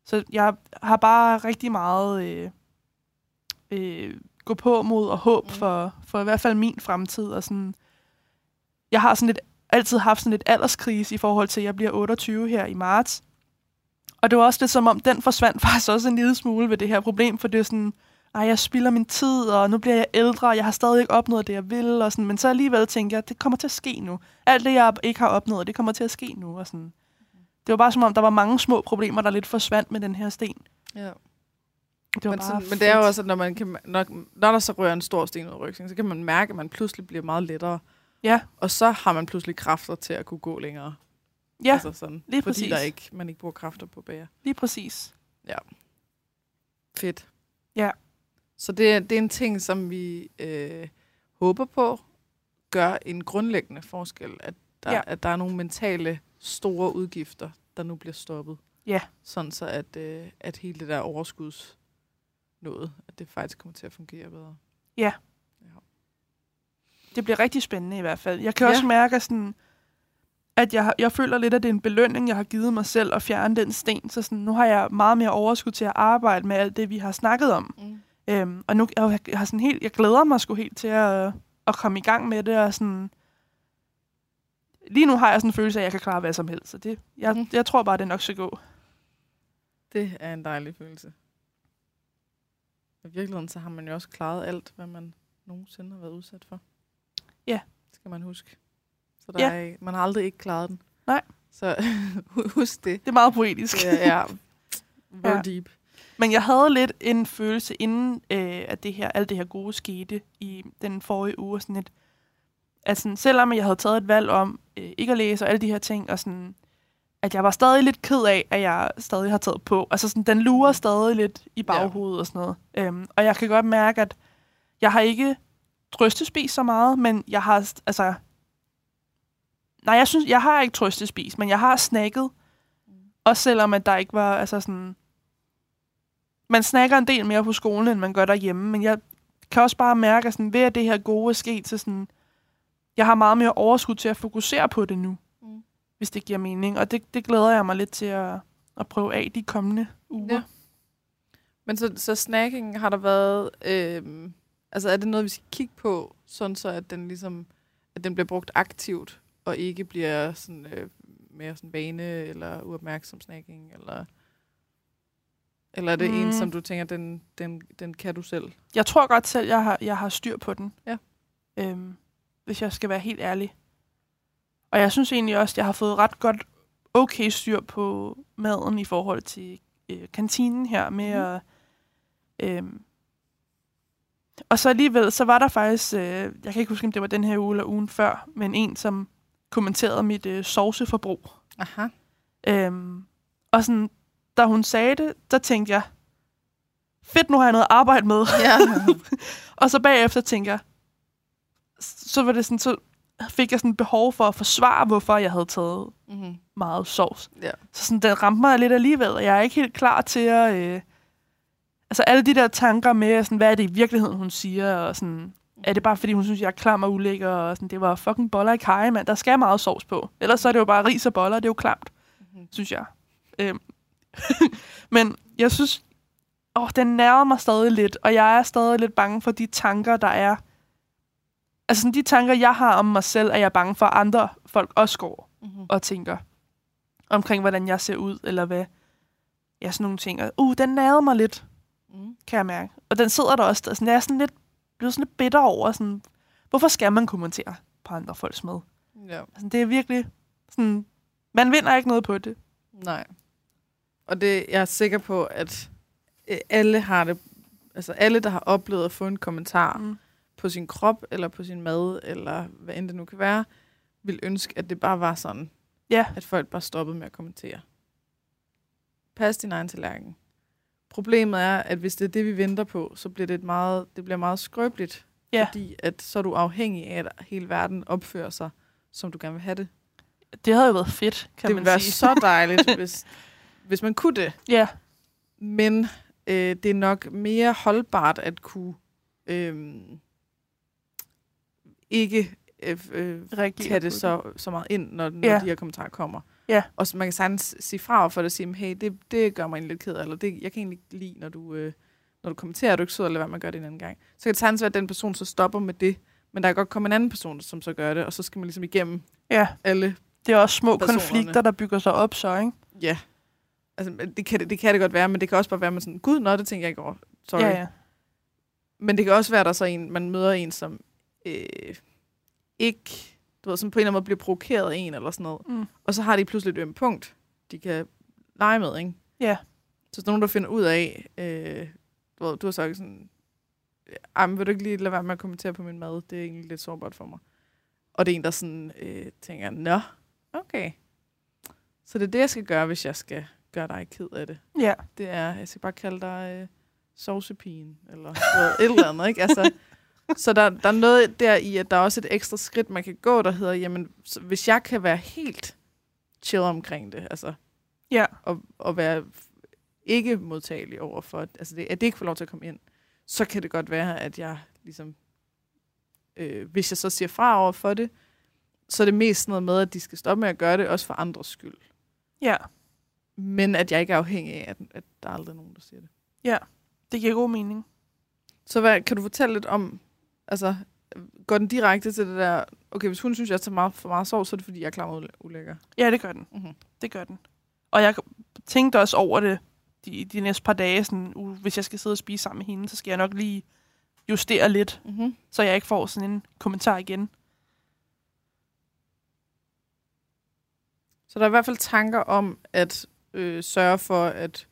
Så jeg har bare rigtig meget øh, øh, gå på mod og håb Mm. for, for i hvert fald min fremtid. Og sådan, jeg har sådan lidt, altid haft sådan lidt alderskrise i forhold til, at jeg bliver 28 her i marts. Og det var også lidt som om, den forsvandt <laughs> faktisk også en lille smule ved det her problem, for det er sådan, ej, jeg spilder min tid, og nu bliver jeg ældre, og jeg har stadig ikke opnået det, jeg vil, og sådan, men så alligevel tænker jeg, det kommer til at ske nu. Alt det, jeg ikke har opnået, det kommer til at ske nu. Og sådan. Det var bare som om, der var mange små problemer, der lidt forsvandt med den her sten. Ja. Det Men, sådan, men det er jo også, at når, man kan, når, når der så rører en stor sten ud af ryggen, så kan man mærke, at man pludselig bliver meget lettere. Ja. Og så har man pludselig kræfter til at kunne gå længere. Ja, altså sådan, lige fordi præcis. der ikke, man ikke bruger kræfter på bære. lige præcis. Fedt. Ja. Så det, er- det er en ting, som vi øh, håber på gør en grundlæggende forskel, at der, Ja. ja. at der er nogle mentale store udgifter, der nu bliver stoppet. Ja. Sådan så, at, øh, at hele det der overskuds noget, at det faktisk kommer til at fungere bedre. Det bliver rigtig spændende i hvert fald. Jeg kan Ja. også mærke, at sådan, at jeg, jeg føler lidt, at det er en belønning, jeg har givet mig selv at fjerne den sten. Så sådan, nu har jeg meget mere overskud til at arbejde med alt det, vi har snakket om. Mm. Øhm, og nu jeg, jeg har sådan helt, jeg glæder mig sgu helt til at, at komme i gang med det. Og sådan, lige nu har jeg sådan en følelse af, at jeg kan klare hvad som helst. Så det, jeg, Mhm. jeg tror bare, det nok skal gå. Det er en dejlig følelse. I virkeligheden, så har man jo også klaret alt, hvad man nogensinde har været udsat for. Ja. Skal man huske. Så der Ja. er, man har aldrig ikke klaret den. Nej. Så <laughs> husk det. Det er meget poetisk. Det er very Ja. deep. Men jeg havde lidt en følelse, inden øh, at det her, alt det her gode skete i den forrige uge, sådan et, at sådan, selvom jeg havde taget et valg om øh, ikke at læse og alle de her ting, og sådan, at jeg var stadig lidt ked af, at jeg stadig har taget på. Altså sådan, den lurer stadig lidt i baghovedet og sådan noget. Øhm, og jeg kan godt mærke, at jeg har ikke trøstespist så meget, men jeg har, altså... Nej, jeg synes, jeg har ikke trøstespist, men jeg har snakket. Også selvom, at der ikke var, altså sådan man snakker en del mere på skolen, end man gør derhjemme, men jeg kan også bare mærke, at sådan, ved at det her gode er sket, så sådan, jeg har meget mere overskud til at fokusere på det nu, Mm. Hvis det giver mening. Og det, det glæder jeg mig lidt til at, at prøve af de kommende uger. Ja. Men så, så snacking har der været... Øh, altså er det noget, vi skal kigge på, sådan så at den ligesom at den bliver brugt aktivt, og ikke bliver sådan øh, mere sådan vane eller uopmærksom snacking, eller... Eller er det mm. En, som du tænker, den, den, den kan du selv? Jeg tror godt selv, jeg har, jeg har styr på den. Ja. Øhm, hvis jeg skal være helt ærlig. Og jeg synes egentlig også, at jeg har fået ret godt okay styr på maden i forhold til øh, kantinen her med Mhm. at... Øhm, og så alligevel, så var der faktisk, øh, jeg kan ikke huske, om det var den her uge eller ugen før, men en, som kommenterede mit øh, sovseforbrug. Aha. Øhm, og sådan, da hun sagde det, der tænkte jeg, fedt, nu har jeg noget at arbejde med. Ja. <laughs> Og så bagefter tænker jeg, så var det sådan, så fik jeg sådan behov for at forsvare, hvorfor jeg havde taget mm-hmm. meget sovs. Ja. Så sådan, den ramte mig lidt alligevel, og jeg er ikke helt klar til at... Øh, altså alle de der tanker med, sådan, hvad er det i virkeligheden, hun siger, og sådan, er det bare fordi, hun synes, jeg er klam og ulækker, og sådan, det var fucking boller i kaj, mand. Der skal meget sovs på. Ellers så er det jo bare ris og boller, det er jo klamt, Mm-hmm. synes jeg. Øhm. <laughs> Men jeg synes, åh, den nærmer mig stadig lidt, og jeg er stadig lidt bange for de tanker, der er. Altså sådan, de tanker, jeg har om mig selv, er jeg bange for, at andre folk også går Mm-hmm. og tænker omkring, hvordan jeg ser ud, eller hvad. Ja, sådan nogle ting. Og, uh, den nærede mig lidt, Mm. kan jeg mærke. Og den sidder der også. Altså, jeg er sådan lidt, blevet sådan lidt bitter over, sådan, hvorfor skal man kommentere på andre folks mad? Ja. Altså, det er virkelig sådan, man vinder ikke noget på det. Nej. Og det, jeg er sikker på, at øh, alle har det, altså alle, der har oplevet at få en kommentar Mm. På sin krop, eller på sin mad, eller hvad end det nu kan være, vil ønske, at det bare var sådan, Ja, at folk bare stoppede med at kommentere. Pas din egen tallerken. Problemet er, at hvis det er det, vi venter på, så bliver det, et meget, det bliver meget skrøbeligt. Ja. Fordi at så er du afhængig af, at hele verden opfører sig, som du gerne vil have det. det havde jo været fedt, kan det man ville være sige. så <laughs> dejligt, hvis, hvis man kunne det. Ja, Men øh, det er nok mere holdbart at kunne øh, ikke øh, øh, tage det så, så meget ind, når, når Ja. de her kommentarer kommer. Ja. Og så man kan sagtens sige fra for det og sige, hey, det, det gør mig egentlig lidt ked af, eller det, jeg kan egentlig ikke lide, når du, øh, når du kommenterer, at du ikke sød, eller hvad man gør det en anden gang. Så kan det sagtens være, at den person så stopper med det, men der kan godt komme en anden person, som så gør det, og så skal man ligesom igennem Ja, alle det er også små Personerne. konflikter, der bygger sig op så, ikke? Ja. Altså, det kan det, det kan det godt være, men det kan også bare være med sådan, gud, nå, det tænker jeg ikke over. Sorry. Ja, ja. Men det kan også være, der er så en, man møder en, som øh, ikke, du ved, som på en eller anden måde bliver provokeret af en eller sådan noget. Mm. Og så har de pludselig et ømt punkt, de kan lege med, ikke? Ja. Så der er nogen, der finder ud af, øh, du, ved, du har sagt sådan, ej, men vil du ikke lige lade være med at kommentere på min mad? Det er egentlig lidt sårbart for mig. Og det er en, der sådan øh, tænker, nå, okay. Så det er det, jeg skal gøre, hvis jeg skal gøre dig ked af det. Ja. Det er, jeg skal bare kalde dig øh, sovsepigen, eller ved, et eller andet, ikke? Altså, <laughs> så der, der er noget der i, at der er også et ekstra skridt, man kan gå, der hedder, jamen, hvis jeg kan være helt chill omkring det, altså, Ja. og, og være ikke modtagelig over for, altså det, at det ikke får lov til at komme ind, så kan det godt være, at jeg ligesom, øh, hvis jeg så siger fra over for det, så er det mest noget med, at de skal stoppe med at gøre det, også for andres skyld. Ja. Men at jeg ikke er afhængig af, at, at der er aldrig nogen, der siger det. Det giver god mening. Så hvad, kan du fortælle lidt om, altså, går den direkte til det der, okay, hvis hun synes, jeg tager meget, for meget sov, så er det fordi, jeg er klar med ulækker. Ja, det gør den. Mm-hmm. Det gør den. Og jeg tænkte også over det de, de næste par dage, sådan, uh, hvis jeg skal sidde og spise sammen med hende, så skal jeg nok lige justere lidt, Mm-hmm. så jeg ikke får sådan en kommentar igen. Så der er i hvert fald tanker om at øh, sørge for at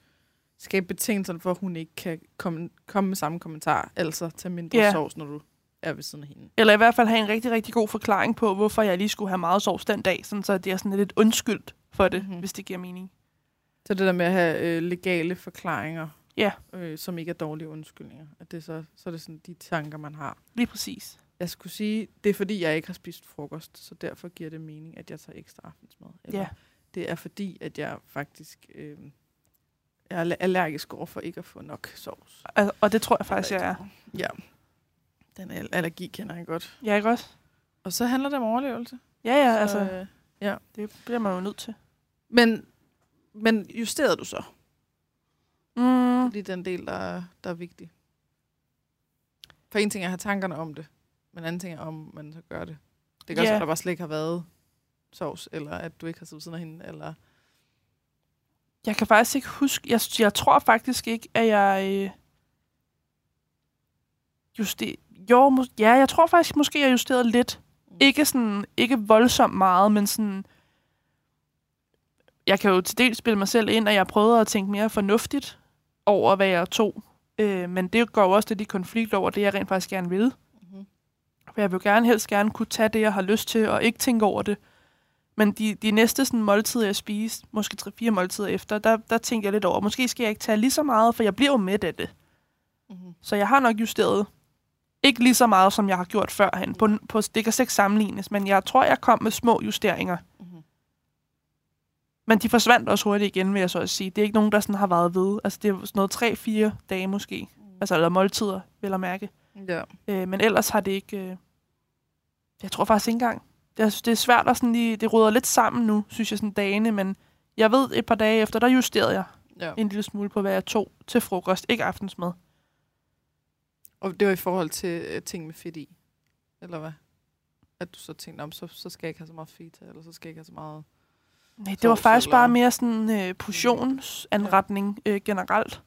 skabe betingelserne for, at hun ikke kan komme, komme med samme kommentar, altså tage mindre yeah. sovs, når du er ved siden af hende. Eller i hvert fald have en rigtig, rigtig god forklaring på, hvorfor jeg lige skulle have meget sovs den dag, sådan så det er sådan lidt undskyldt for det, Mhm. mm-hmm. hvis det giver mening. Så det der med at have øh, legale forklaringer, Ja. øh, som ikke er dårlige undskyldninger, at det så, så er det sådan de tanker, man har. Lige præcis. Jeg skulle sige, det er fordi, jeg ikke har spist frokost, så derfor giver det mening, at jeg tager ekstra aftensmad. Eller Ja. det er fordi, at jeg faktisk øh, jeg er allergisk over for ikke at få nok sovs. Al- Og det tror jeg faktisk, jeg er. Ja. Den al- allergi kender jeg godt. Jeg ikke også? Og så handler det om overlevelse. Ja, ja, så, altså, øh, det bliver man jo nødt til. men, men justerede du så? Mm, Det er lige den del, der er, der er vigtig. For en ting er at have tankerne om det, men anden ting er, om man så gør det. Det kan også Ja. være, at der bare slet ikke har været sovs, eller at du ikke har siddet siden af hende, eller... jeg kan faktisk ikke huske, jeg, jeg tror faktisk ikke, at jeg øh, juster, jo, mås- ja, jeg tror faktisk måske, jeg justerede lidt. Mm. Ikke sådan, ikke voldsomt meget, men sådan, jeg kan jo til dels spille mig selv ind, at jeg prøvede at tænke mere fornuftigt over, hvad jeg tog. Øh, men det går jo også lidt i konflikt over det, jeg rent faktisk gerne vil. Mm-hmm. For jeg vil jo gerne helst gerne kunne tage det, jeg har lyst til, og ikke tænke over det. Men de, de næste sådan, måltider, jeg spiste, måske 3-4 måltider efter, der, der tænker jeg lidt over, måske skal jeg ikke tage lige så meget, for jeg bliver jo mæt af det. Mm-hmm. Så jeg har nok justeret ikke lige så meget, som jeg har gjort førhen. På, på, det kan slet ikke sammenlignes, men jeg tror, jeg kom med små justeringer. Mm-hmm. Men de forsvandt også hurtigt igen, vil jeg så også sige. Det er ikke nogen, der sådan har været ved. Altså, det er sådan noget 3-4 dage måske. Altså, eller måltider, vil jeg mærke. Ja. Øh, men ellers har det ikke... Øh, jeg tror faktisk ikke engang. Jeg synes, det er svært at sådan lige... Det råder lidt sammen nu, synes jeg, sådan dagene. Men jeg ved, et par dage efter, der justerede jeg ja. en lille smule på, hvad jeg tog til frokost. Ikke aftensmad. Og det var i forhold til øh, ting med fedt i, eller hvad? At du så tænkte, om så, så skal jeg ikke have så meget feta, eller så skal jeg ikke have så meget... Nej, det var faktisk eller- bare mere sådan øh, portionsanretning øh, generelt.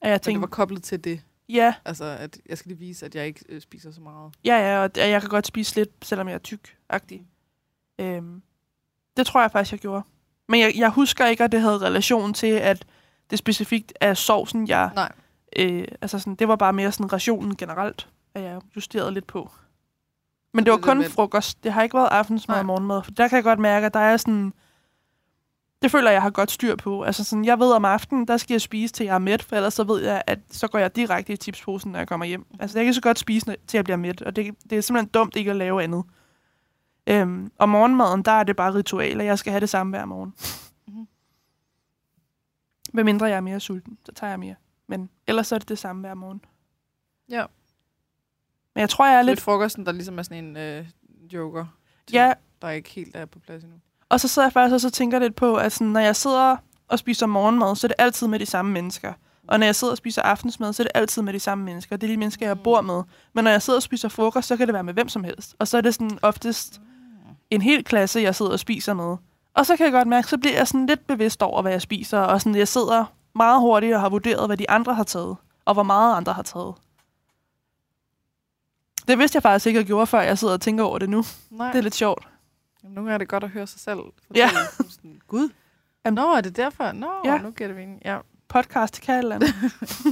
At jeg Men det tænkte, var koblet til det. ja, Altså, at jeg skal lige vise, at jeg ikke øh, spiser så meget. ja, ja, og jeg kan godt spise lidt, selvom jeg er tyk-agtig. Øhm, det tror jeg faktisk, jeg gjorde. Men jeg, jeg husker ikke, at det havde relation til, at det specifikt er sovsen, jeg... Nej. Øh, altså sådan, det var bare mere sådan rationen generelt, at jeg justerede lidt på. Men det var det kun frokost. Det har ikke været aftensmad Nej. og morgenmad. For der kan jeg godt mærke, at der er sådan... Det føler jeg, har godt styr på. Altså sådan, jeg ved om aftenen, der skal jeg spise, til jeg er mæt, for ellers så ved jeg, at så går jeg direkte i tipsposen, når jeg kommer hjem. Altså, jeg kan så godt spise, til jeg bliver mæt, og det, det er simpelthen dumt ikke at lave andet. Øhm, og morgenmaden, der er det bare ritual, at jeg skal have det samme hver morgen. Mhm. Hvad mindre jeg er mere sulten, så tager jeg mere. Men ellers så er det det samme hver morgen. Ja. Men jeg tror, jeg er lidt... lidt frokosten, der ligesom er sådan en øh, joker, Ja, der ikke helt er på plads endnu. og så sidder jeg faktisk også og tænker lidt på, at sådan, når jeg sidder og spiser morgenmad, så er det altid med de samme mennesker. Og når jeg sidder og spiser aftensmad, så er det altid med de samme mennesker. Det er de mennesker, jeg bor med. Men når jeg sidder og spiser frokost, så kan det være med hvem som helst. Og så er det sådan oftest en hel klasse, jeg sidder og spiser med. Og så kan jeg godt mærke, så bliver jeg sådan lidt bevidst over, hvad jeg spiser. Og sådan, jeg sidder meget hurtigt og har vurderet, hvad de andre har taget. Og hvor meget andre har taget. Det vidste jeg faktisk ikke, jeg gjorde, før jeg sidder og tænker over det nu. Nej. Det er lidt sjovt. Jamen, nogle gange er det godt at høre sig selv. Ja. Sådan, Gud. Nå, er det derfor? Nå, Ja. nu giver det mening. Ja. Podcast til kan eller andet.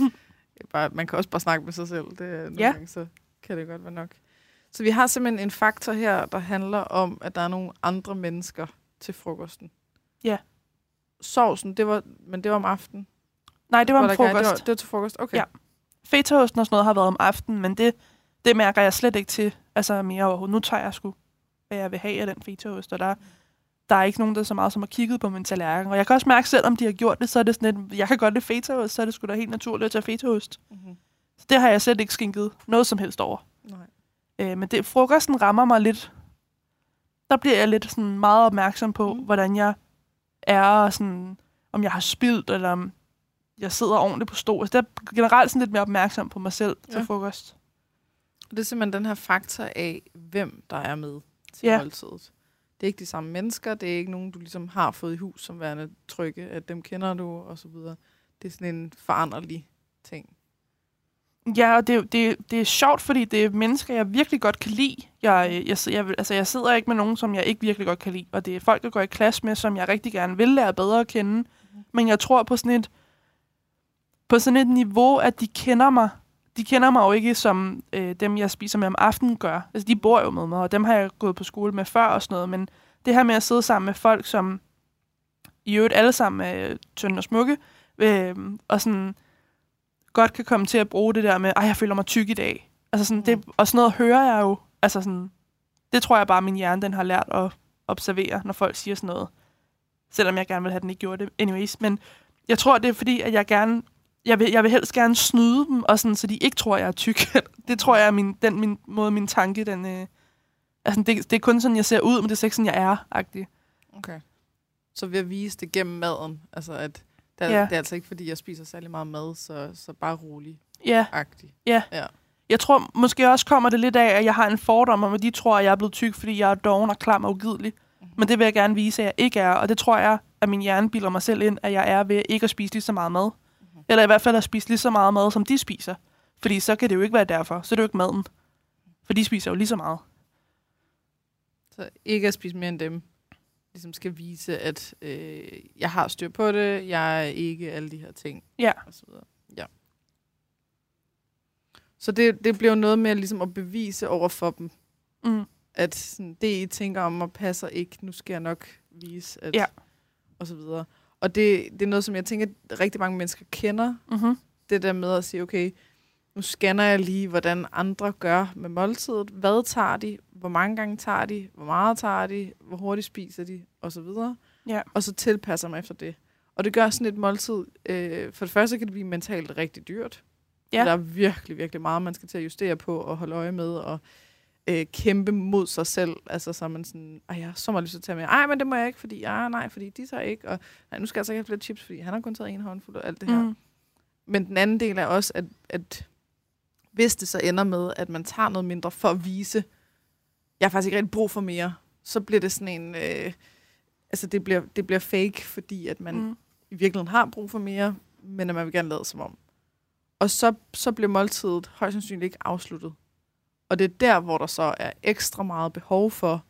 <laughs> bare, man kan også bare snakke med sig selv. Det, er nogle Ja. gange, så kan det godt være nok. Så vi har simpelthen en faktor her, der handler om, at der er nogle andre mennesker til frokosten. Ja. Sovsen, det var, men det var om aftenen. Nej, det var en ikke- Det var, frokost. det var til frokost, okay. Ja. Fetaosten og sådan noget har været om aftenen, men det, det mærker jeg slet ikke til. Altså mere overhovedet. Nu tager jeg sgu, hvad jeg vil have af den fetaost, og der, der er ikke nogen, der så meget som har kigget på min tallerken. Og jeg kan også mærke, selvom de har gjort det, så er det sådan lidt, jeg kan godt lide fetaost, så er det sgu da helt naturligt at tage fetaost. Mm-hmm. Så det har jeg slet ikke skænket noget som helst over. Nej. Øh, men det, frokosten rammer mig lidt. Der bliver jeg lidt sådan meget opmærksom på, mm. hvordan jeg er, og sådan, om jeg har spildt, eller om jeg sidder ordentligt på stol. Altså, der er generelt sådan lidt mere opmærksom på mig selv til Ja. frokost. Det er simpelthen den her faktor af, hvem der er med til Ja. måltidet. Det er ikke de samme mennesker, det er ikke nogen, du ligesom har fået i hus som værende trygge, at dem kender du, og så videre. Det er sådan en foranderlig ting. Ja, og det, det, det er sjovt, fordi det er mennesker, jeg virkelig godt kan lide. Jeg, jeg, jeg, jeg, altså, jeg sidder ikke med nogen, som jeg ikke virkelig godt kan lide. Og det er folk, jeg går i klasse med, som jeg rigtig gerne vil lære bedre at kende. Mhm. Men jeg tror på sådan et, på sådan et niveau, at de kender mig. De kender mig jo ikke som øh, dem, jeg spiser med om aftenen gør. Altså, de bor jo med mig, og dem har jeg gået på skole med før og sådan noget. Men det her med at sidde sammen med folk, som i øvrigt alle sammen er øh, tynde og smukke, øh, og sådan godt kan komme til at bruge det der med, ej, jeg føler mig tyk i dag. Altså sådan, det, og sådan noget hører jeg jo. Altså sådan, det tror jeg bare, min hjerne den har lært at observere, når folk siger sådan noget. Selvom jeg gerne vil have, den ikke gjorde det. Anyways, men jeg tror, det er fordi, at jeg gerne, jeg vil, jeg vil helst gerne snyde dem, og sådan, så de ikke tror, jeg er tyk. <laughs> det tror jeg er min, den min måde, min tanke, den... Øh, altså, det, det er kun sådan, jeg ser ud, men det er ikke sådan, jeg er, agtig. Okay. Så ved at vise det gennem maden, altså at det er, Ja. det er altså ikke, fordi jeg spiser særlig meget mad, så, så bare rolig-agtig. Ja, Ja. Jeg tror måske også kommer det lidt af, at jeg har en fordom om, at de tror, at jeg er blevet tyk, fordi jeg er doven og klam og ugidelig. Mhm. Men det vil jeg gerne vise, at jeg ikke er. Og det tror jeg, at min hjerne bilder mig selv ind, at jeg er ved ikke at spise lige så meget mad. Eller i hvert fald at spise lige så meget mad, som de spiser. Fordi så kan det jo ikke være derfor. Så er det jo ikke maden. For de spiser jo lige så meget. Så ikke at spise mere end dem, ligesom skal vise, at øh, jeg har styr på det, jeg er ikke alle de her ting, Ja. og så videre. Ja. Så det, det bliver jo noget med ligesom at bevise over for dem, Mm. at sådan, det, I tænker om mig, passer ikke. Nu skal jeg nok vise, at... Ja. Og så videre. Og det, det er noget, som jeg tænker, at rigtig mange mennesker kender. Mm-hmm. Det der med at sige, okay, nu scanner jeg lige, hvordan andre gør med måltidet. Hvad tager de? Hvor mange gange tager de? Hvor meget tager de? Hvor hurtigt spiser de? Og så videre. Ja. Og så tilpasser mig efter det. Og det gør sådan et måltid. Øh, for det første kan det blive mentalt rigtig dyrt. Ja. Der er virkelig, virkelig meget, man skal til at justere på og holde øje med. Og øh, kæmpe mod sig selv. Altså, så er man sådan, ej, jeg har så meget lyst til at tage med. Ej, men det må jeg ikke, fordi, ja, nej, fordi de tager ikke. Og nej, nu skal jeg altså ikke have flere chips, fordi han har kun taget en håndfuld og alt det her. Mm. Men den anden del er også, at, at hvis det så ender med, at man tager noget mindre for at vise, jeg har faktisk ikke rigtig brug for mere, så bliver det sådan en, øh, altså det bliver, det bliver fake, fordi at man. Mm. i virkeligheden har brug for mere, men at man vil gerne lade som om. Og så, så bliver måltidet højst sandsynligt ikke afsluttet. Og det er der, hvor der så er ekstra meget behov for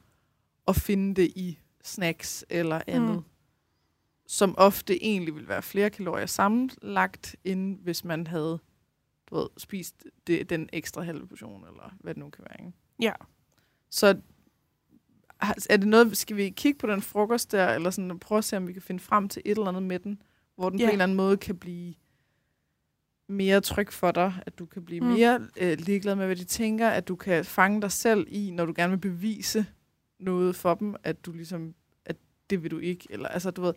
at finde det i snacks eller andet. Mm. Mm. Som ofte egentlig vil være flere kalorier sammenlagt, end hvis man havde du ved, spist det, den ekstra halve portion, eller hvad det nu kan være. Ikke? Ja. Så er det noget, skal vi kigge på den frokost der, eller sådan prøve at se, om vi kan finde frem til et eller andet med den, hvor den Ja. på en eller anden måde kan blive mere tryg for dig, at du kan blive Mm. mere øh, ligeglad med, hvad de tænker, at du kan fange dig selv i, når du gerne vil bevise noget for dem, at du ligesom, at det vil du ikke, eller altså du ved,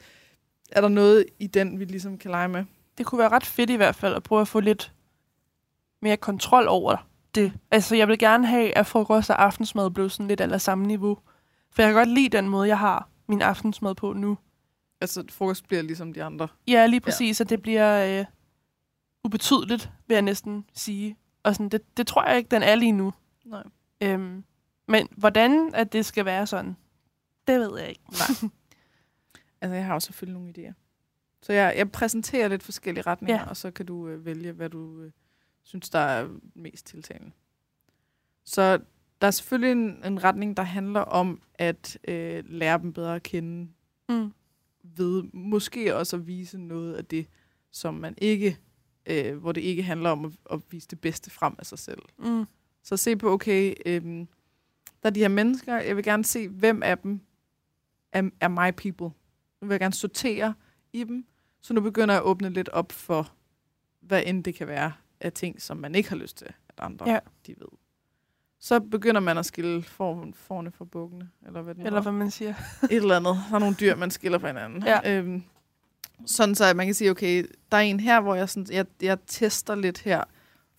er der noget i den, vi ligesom kan lege med? Det kunne være ret fedt i hvert fald at prøve at få lidt mere kontrol over det. Altså, jeg vil gerne have, at frokost og aftensmad blev sådan lidt af samme niveau. For jeg kan godt lide den måde, jeg har min aftensmad på nu. Altså, frokost bliver ligesom de andre. Ja, lige præcis, ja. at det bliver øh, ubetydeligt, vil jeg næsten sige. Og sådan, det, det tror jeg ikke, den er lige nu. Nej. Øhm, men hvordan at det skal være sådan, det ved jeg ikke. Nej. <laughs> altså, jeg har jo selvfølgelig nogle idéer. Så jeg, jeg præsenterer lidt forskellige retninger, Ja. og så kan du øh, vælge, hvad du øh, synes, der er mest tiltalende. Så der er selvfølgelig en, en retning, der handler om at øh, lære dem bedre at kende Mm. ved måske også at vise noget af det, som man ikke øh, hvor det ikke handler om at, at vise det bedste frem af sig selv. Mm. Så se på, okay, øhm, der er de her mennesker, jeg vil gerne se, hvem af dem er, er my people. Nu vil jeg gerne sortere i dem, så nu begynder jeg at åbne lidt op for, hvad end det kan være af ting, som man ikke har lyst til, at andre Ja. de ved. Så begynder man at skille for, forne fra bukkene, eller hvad det nu Eller er. hvad man siger. Et eller andet. Der er nogle dyr, man skiller fra hinanden. Ja. Øhm, sådan så at man kan sige, okay, der er en her, hvor jeg, sådan, jeg, jeg tester lidt her,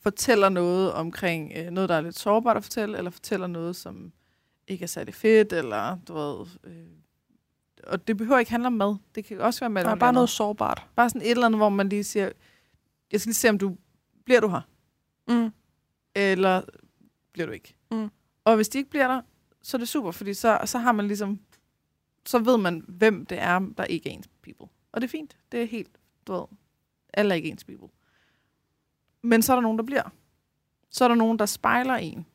fortæller noget omkring øh, noget, der er lidt sårbart at fortælle, eller fortæller noget, som ikke er særlig fedt, eller du ved... Øh, og det behøver ikke handle om mad. Det kan også være med Der er bare noget sårbart. Bare sådan et eller andet, hvor man lige siger, jeg skal lige se, om du bliver du her, Mm. eller bliver du ikke. Mm. Og hvis de ikke bliver der, så er det super, fordi så, så har man ligesom, så ved man, hvem det er, der ikke er ens people. Og det er fint. Det er helt, du ved, alle er ikke ens people. Men så er der nogen, der bliver. Så er der nogen, der spejler en.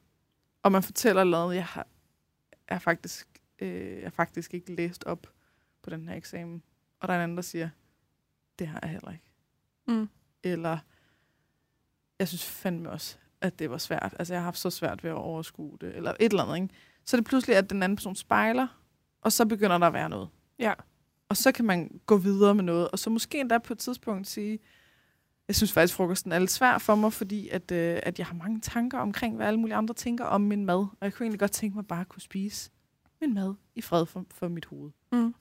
Og man fortæller noget, jeg har er faktisk, øh, jeg faktisk ikke læst op på den her eksamen. Og der er en anden, der siger, det har jeg heller ikke. Mm. Eller, jeg synes fandme også, at det var svært. Altså, jeg har haft så svært ved at overskue det, eller et eller andet, ikke? Så er det pludselig, at den anden person spejler, og så begynder der at være noget. Ja. Og så kan man gå videre med noget, og så måske endda på et tidspunkt sige, jeg synes faktisk, frokosten er lidt svær for mig, fordi at, øh, at jeg har mange tanker omkring, hvad alle mulige andre tænker om min mad. Og jeg kunne egentlig godt tænke mig bare at kunne spise min mad i fred for, for mit hoved. Mm.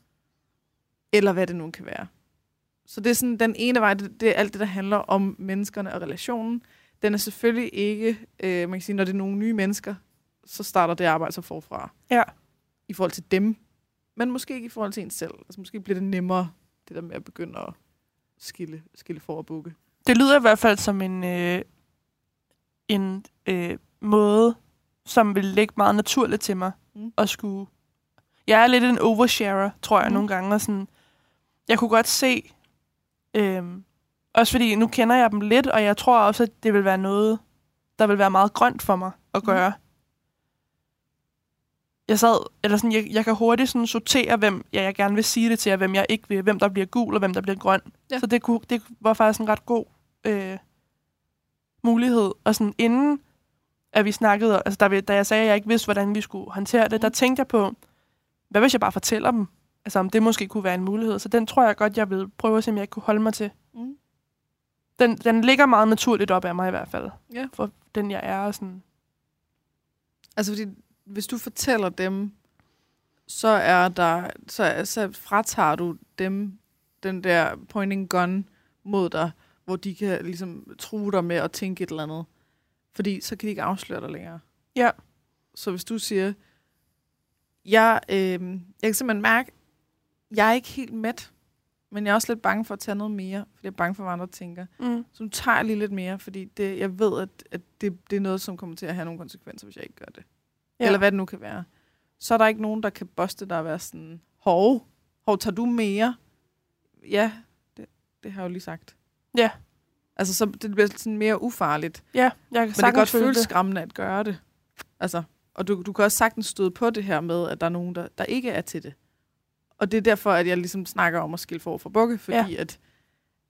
Eller hvad det nu kan være. Så det er sådan, den ene vej, det, det er alt det, der handler om menneskerne og relationen. Den er selvfølgelig ikke, øh, man kan sige, når det er nogle nye mennesker, så starter det arbejde så forfra. Ja. I forhold til dem. Men måske ikke i forhold til en selv. Altså måske bliver det nemmere, det der med at begynde at skille, skille for og bukke. Det lyder i hvert fald som en, øh, en øh, måde, som vil ligge meget naturligt til mig Mm. at skulle... Jeg er lidt en oversharer, tror jeg, Mm. mm. nogle gange. Og sådan, jeg kunne godt se... Øh, også fordi nu kender jeg dem lidt, og jeg tror også, at det vil være noget, der vil være meget grønt for mig at Mm. Jeg sad, eller sådan, jeg, jeg kan hurtigt sådan sortere, hvem jeg, jeg gerne vil sige det til, og hvem jeg ikke vil, hvem der bliver gul, og hvem der bliver grøn. Ja. Så det, kunne, det var faktisk en ret god øh, mulighed. Og sådan inden, at vi snakkede, altså der, vi- da jeg sagde, at jeg ikke vidste, hvordan vi skulle håndtere det, Mm. der tænkte jeg på, hvad hvis jeg bare fortæller dem? Altså om det måske kunne være en mulighed. Så den tror jeg godt, jeg vil prøve at se, om jeg kunne holde mig til. Mm. Den, den ligger meget naturligt op af mig i hvert fald. Ja. For den jeg er. Og sådan. Altså fordi, hvis du fortæller dem, så er der, så, så fratager du dem den der pointing gun mod dig, hvor de kan ligesom true dig med at tænke et eller andet. Fordi så kan de ikke afsløre dig længere. Ja. Så hvis du siger, jeg, øh, jeg kan simpelthen mærke, jeg er ikke helt mæt, men jeg er også lidt bange for at tage noget mere, fordi jeg er bange for, hvad andre tænker. Mm. Så nu tager jeg lige lidt mere, fordi det, jeg ved, at, at det, det er noget, som kommer til at have nogle konsekvenser, hvis jeg ikke gør det. Ja. Eller hvad det nu kan være. Så er der ikke nogen, der kan boste dig og være sådan, hov, hov, tager du mere? Ja, det, det har jeg jo lige sagt. Ja. Altså, så det bliver sådan mere ufarligt. Ja, jeg kan Men det kan godt føle føles skræmmende at gøre det. Altså, og du, du kan også sagtens støde på det her med, at der er nogen, der, der ikke er til det. Og det er derfor, at jeg ligesom snakker om at skille for for bukke, fordi ja. at,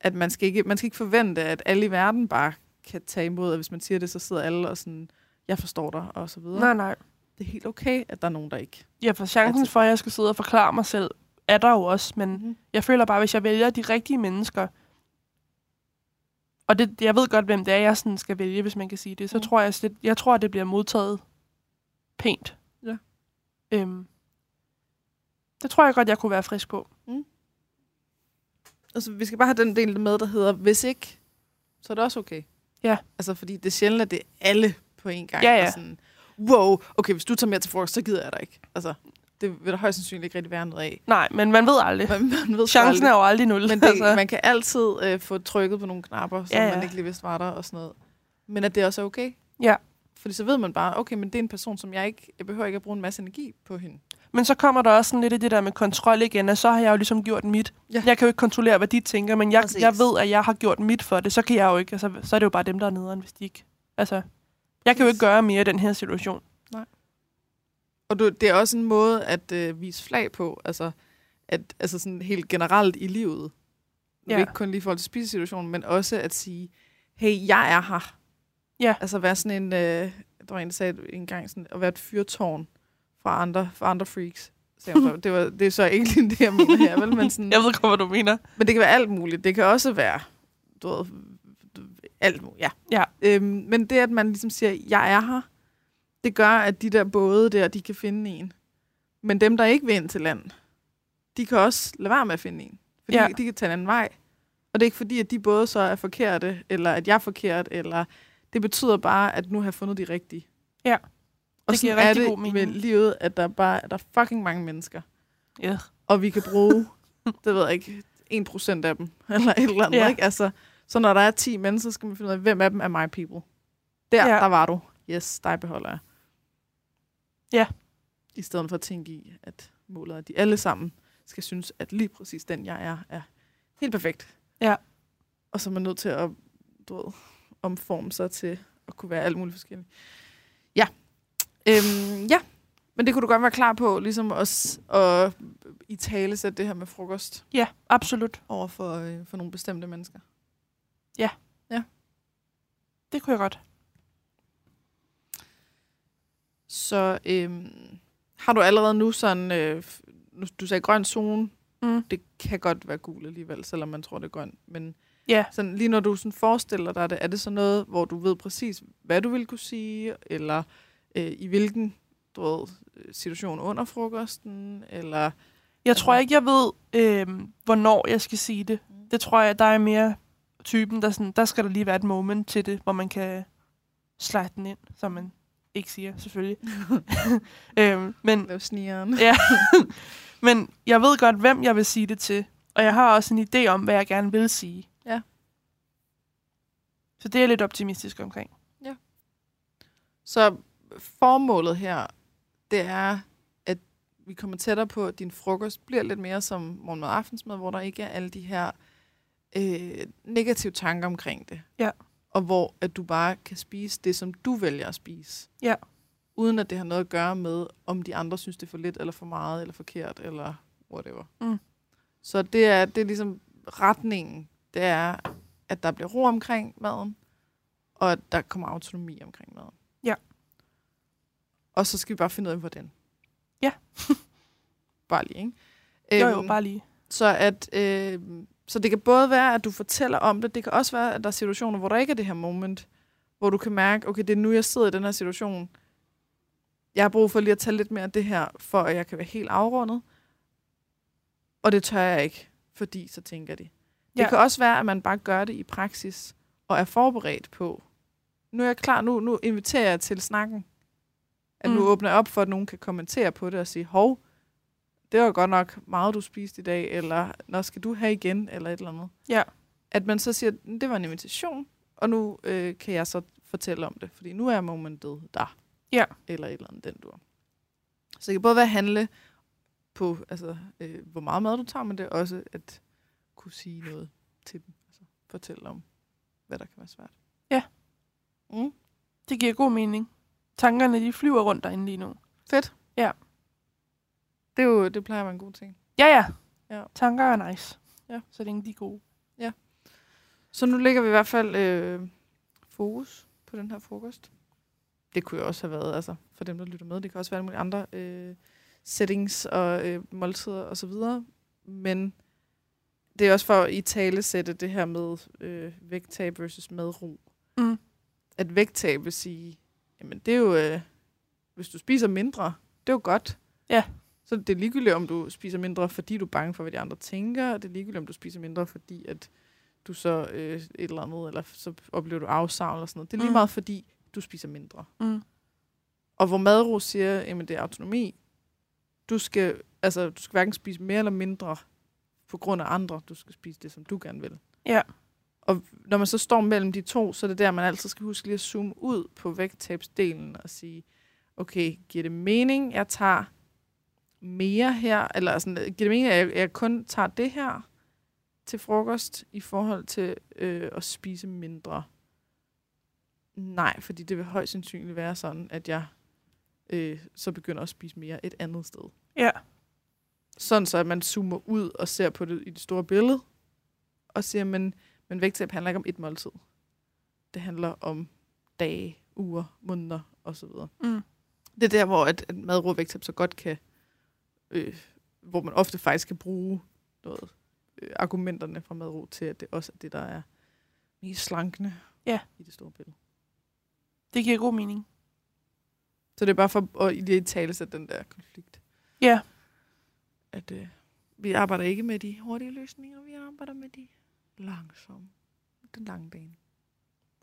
at man, skal ikke, man skal ikke forvente, at alle i verden bare kan tage imod, at hvis man siger det, så sidder alle og sådan, jeg forstår dig, og så videre. Nej, nej. Det er helt okay, at der er nogen, der ikke. Ja, for chancen for, at jeg skal sidde og forklare mig selv, er der jo også. Men Mm-hmm. jeg føler bare, hvis jeg vælger de rigtige mennesker, og det, jeg ved godt, hvem det er, jeg sådan skal vælge, hvis man kan sige det, så Mm. mm. tror jeg, slet, jeg tror, at det bliver modtaget pænt. Ja. Øhm, det tror jeg godt, jeg kunne være frisk på. Altså, vi skal bare have den del med, der hedder, hvis ikke, så er det også okay. Ja. Altså, fordi det er sjældent, at det er alle på en gang. Ja, ja. er Sådan, wow, okay, hvis du tager mere til frokost, så gider jeg dig ikke. Altså, det vil der højst sandsynligt ikke rigtig være noget af. Nej, men man ved aldrig. Man, man ved Chancen aldrig. er jo aldrig nul. Men det, altså. man kan altid øh, få trykket på nogle knapper, som ja, Ja, man ikke lige vidste var der og sådan noget. Men at det også er okay. Ja. Fordi så ved man bare, okay, men det er en person, som jeg ikke... Jeg behøver ikke at bruge en masse energi på hende. Men så kommer der også sådan lidt i det der med kontrol igen, og så har jeg jo ligesom gjort mit. Ja. Jeg kan jo ikke kontrollere, hvad de tænker, men jeg, Præcis. jeg ved, at jeg har gjort mit for det. Så kan jeg jo ikke, altså, så er det jo bare dem, der er nederen, hvis de ikke... Altså, jeg kan jo ikke gøre mere i den her situation. Og du, det er også en måde at øh, vise flag på, altså, at, altså sådan helt generelt i livet. Ja. Ikke kun lige i forhold til spisesituationen, men også at sige, hey, jeg er her. Ja. Altså være sådan en, øh, der var en, der sagde engang, sådan, at være et fyrtårn fra andre, fra andre freaks. Så, <laughs> det, var, det er så ikke lige det, jeg mener her, vel? Men, <laughs> sådan, Jeg ved godt, hvad du mener. men det kan være alt muligt. Det kan også være, du ved, alt muligt, ja. Ja. Øhm, men det, at man ligesom siger, jeg er her, det gør, at de der både der, de kan finde en. Men dem, der ikke vil ind til land, de kan også lade være med at finde en. Fordi Ja. de kan tage en anden vej. Og det er ikke fordi, at de både så er forkerte, eller at jeg er forkert, eller det betyder bare, at nu har jeg fundet de rigtige. Ja. Og Det giver sådan er rigtig det god mening. med livet, at der bare der er fucking mange mennesker. Ja. Og vi kan bruge, <laughs> det ved jeg ikke, 1% af dem, eller et eller andet, ja. ikke? Altså, så når der er 10 mennesker, så skal man finde ud af, hvem af dem er my people. Der, Ja. der var du. Yes, dig beholder jeg. Ja. I stedet for at tænke i, at målet er, at de alle sammen skal synes, at lige præcis den, jeg er, er helt perfekt. Ja. Og så er man nødt til at du ved, omforme sig til at kunne være alt muligt forskelligt. Ja. Øhm, ja. Men det kunne du godt være klar på, ligesom os at i tale sætte det her med frokost Ja, absolut. over for, øh, for nogle bestemte mennesker. Det kunne jeg godt. Så øhm, har du allerede nu sådan, øh, du sagde grøn zone, Mm. det kan godt være gul alligevel, selvom man tror, det er grøn. Men Ja. sådan, lige når du sådan forestiller dig det, er det så noget, hvor du ved præcis, hvad du vil kunne sige, eller øh, i hvilken du ved, øh, situation under frokosten, eller... Jeg Altså- tror ikke, jeg ved, øh, hvornår jeg skal sige det. Mm. Det tror jeg, der er mere typen, der, sådan, der skal der lige være et moment til det, hvor man kan slide den ind, som man ikke siger, selvfølgelig. <laughs> <laughs> øhm, men, ja. <laughs> men jeg ved godt, hvem jeg vil sige det til. Og jeg har også en idé om, hvad jeg gerne vil sige. Ja. Så det er jeg lidt optimistisk omkring. Så formålet her, det er, at vi kommer tættere på, at din frokost bliver lidt mere som morgenmad og aftensmad, hvor der ikke er alle de her øh, negative tanker omkring det. Ja. Og hvor at du bare kan spise det, som du vælger at spise. Ja. Uden at det har noget at gøre med, om de andre synes, det er for lidt, eller for meget, eller forkert, eller whatever. Mm. Så det er, det er ligesom retningen. Det er, at der bliver ro omkring maden, og at der kommer autonomi omkring maden. Ja. Og så skal vi bare finde ud af, hvordan. Ja. <laughs> bare lige, ikke? Jo, jo, Øhm, bare lige. Så, at, øh, så det kan både være, at du fortæller om det, det kan også være, at der er situationer, hvor der ikke er det her moment, hvor du kan mærke, okay, det er nu, jeg sidder i den her situation. Jeg har brug for lige at tage lidt mere af det her, for at jeg kan være helt afrundet. Og det tør jeg ikke, fordi så tænker de. Det Ja. kan også være, at man bare gør det i praksis, og er forberedt på. Nu er jeg klar, nu, nu inviterer jeg til snakken. At nu Mm. åbner jeg op for, at nogen kan kommentere på det og sige, hov, det var godt nok meget, du spiste i dag, eller når skal du have igen, eller et eller andet. Ja. At man så siger, det var en invitation, og nu øh, kan jeg så fortælle om det, fordi nu er momentet der. Ja. Eller et eller andet, den dur. Så det kan både være handle på, altså, øh, hvor meget mad du tager, men det er også at kunne sige noget til dem. Altså fortælle om, hvad der kan være svært. Ja. Mm. Det giver god mening. Tankerne, de flyver rundt derinde lige nu. Fedt. Ja. Det, er jo, det plejer at være en god ting. Ja, ja. Ja. Tanker er nice. Ja. Så længe de er gode. Så nu lægger vi i hvert fald øh, fokus på den her frokost. Det kunne jo også have været, altså for dem, der lytter med, det kan også være mulige andre øh, settings og øh, måltider og så videre. Men det er også for at i tale sætte det her med øh, vægttab versus madro. Mm. At vægttab vil sige, jamen det er jo, øh, hvis du spiser mindre, det er jo godt. Ja. Så det er ligegyldigt, om du spiser mindre, fordi du er bange for, hvad de andre tænker. og Det er ligegyldigt, om du spiser mindre, fordi at du så øh, et eller andet, eller så oplever du afsavn eller sådan noget. Det er lige Mm. meget, fordi du spiser mindre. Mm. Og hvor madro siger, at det er autonomi. Du skal, altså, du skal hverken spise mere eller mindre på grund af andre. Du skal spise det, som du gerne vil. Ja. Og når man så står mellem de to, så er det der, man altid skal huske lige at zoome ud på vægttabsdelen og sige, okay, giver det mening, jeg tager mere her, eller sådan, giver det mening, at jeg, jeg kun tager det her til frokost i forhold til øh, at spise mindre? Nej, fordi det vil højst sandsynligt være sådan, at jeg øh, så begynder at spise mere et andet sted. Ja. Sådan så, at man zoomer ud og ser på det i det store billede, og siger, men, men vægttab handler ikke om et måltid. det handler om dage, uger, måneder osv. Mm. Det er der, hvor at, at og vægttab så godt kan, øh, hvor man ofte faktisk kan bruge noget, øh, argumenterne fra madro til, at det også er det, der er mest slankende Ja. i det store billede. Det giver god mening. Så det er bare for at i det tale sig den der konflikt. Ja. At øh, vi arbejder ikke med de hurtige løsninger, vi arbejder med de langsomme. Den lange bane.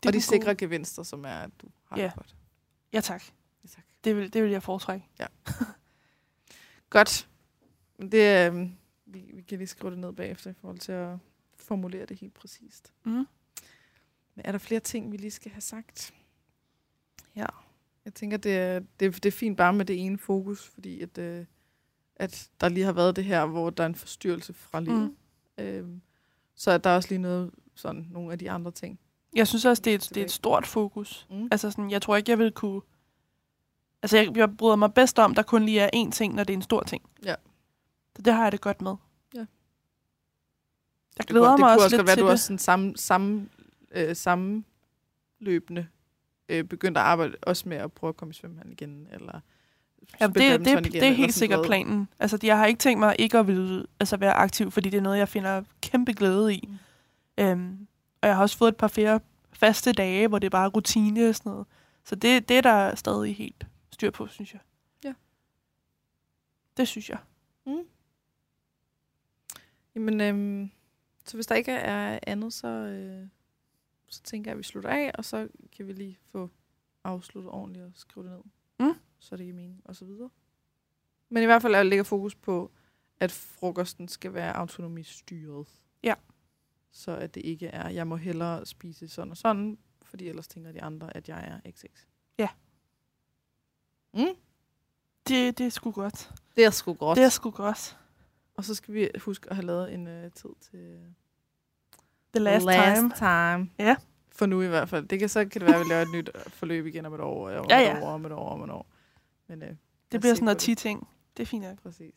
Det og de sikre gode- gevinster, som er, at du har Ja. det godt. Ja, tak. Ja, tak. Det vil, det vil jeg foretrække. <laughs> Godt. Det, øh, vi, vi kan lige skrive det ned bagefter i forhold til at formulere det helt præcist. Mm. Men er der flere ting, vi lige skal have sagt? Ja. Jeg tænker, det er, det, det er fint bare med det ene fokus, fordi at, øh, at der lige har været det her, hvor der er en forstyrrelse fra livet. Mm. Øhm, så er der også lige noget, sådan nogle af de andre ting. Jeg synes også, det er, et, det er et stort fokus. Mm. Altså sådan, jeg tror ikke, jeg vil kunne... Altså, jeg, jeg bryder mig bedst om, der kun lige er én ting, når det er en stor ting. Ja. Så det har jeg det godt med. Ja. Jeg Det glæder kunne- mig det kunne også også lidt godt være, til du det. også sådan samme, samme, øh, sammenløbende øh, begyndte at arbejde også med at prøve at komme i svømmehallen igen, eller Ja, det, det, igen, det er helt sikkert noget. planen. Altså, jeg har ikke tænkt mig ikke at ville altså, være aktiv, fordi det er noget, jeg finder kæmpe glæde i. Mm. Øhm, og jeg har også fået et par flere faste dage, hvor det er bare rutine og sådan noget. Så det, det er der stadig helt styr på, synes jeg. Ja. Det synes jeg. Jamen, øhm, så hvis der ikke er andet, så, øh, så tænker jeg, at vi slutter af, og så kan vi lige få afsluttet ordentligt og skrive det ned. Mm. Så det giver mening, og så videre. Men i hvert fald er lægger fokus på, at frokosten skal være autonomistyret. Ja. Så at det ikke er, jeg må hellere spise sådan og sådan, fordi ellers tænker de andre, at jeg er XX. Ja. Mm? Det, det er sgu godt. Det er sgu godt. Det er sgu godt. Og så skal vi huske at have lavet en uh, tid til The last, last time. time. Ja. For nu i hvert fald. Det kan så kan det være, at vi laver et nyt forløb igen om et år, og om Ja, et ja. år, om et år, om et år. Men, øh, lad Det bliver sådan noget det. 10 ting. Det er fint nok. Præcis.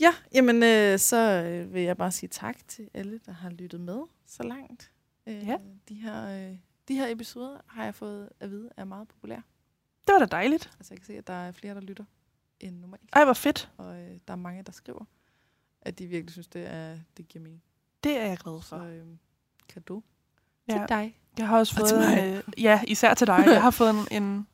Ja, jamen øh, så øh, vil jeg bare sige tak til alle, der har lyttet med så langt. Øh, Ja. De her, øh, de her episoder har jeg fået at vide er meget populære. Det var da dejligt. Altså jeg kan se, at der er flere, der lytter end normalt. Ej, hvor fedt. Og øh, der er mange, der skriver, at de virkelig synes, det, er, det giver mening. Det er jeg glad Så for. øh, kado Ja. til dig. Jeg har også Og fået til mig. en, øh, ja, især til dig. Jeg har <laughs> fået en, en,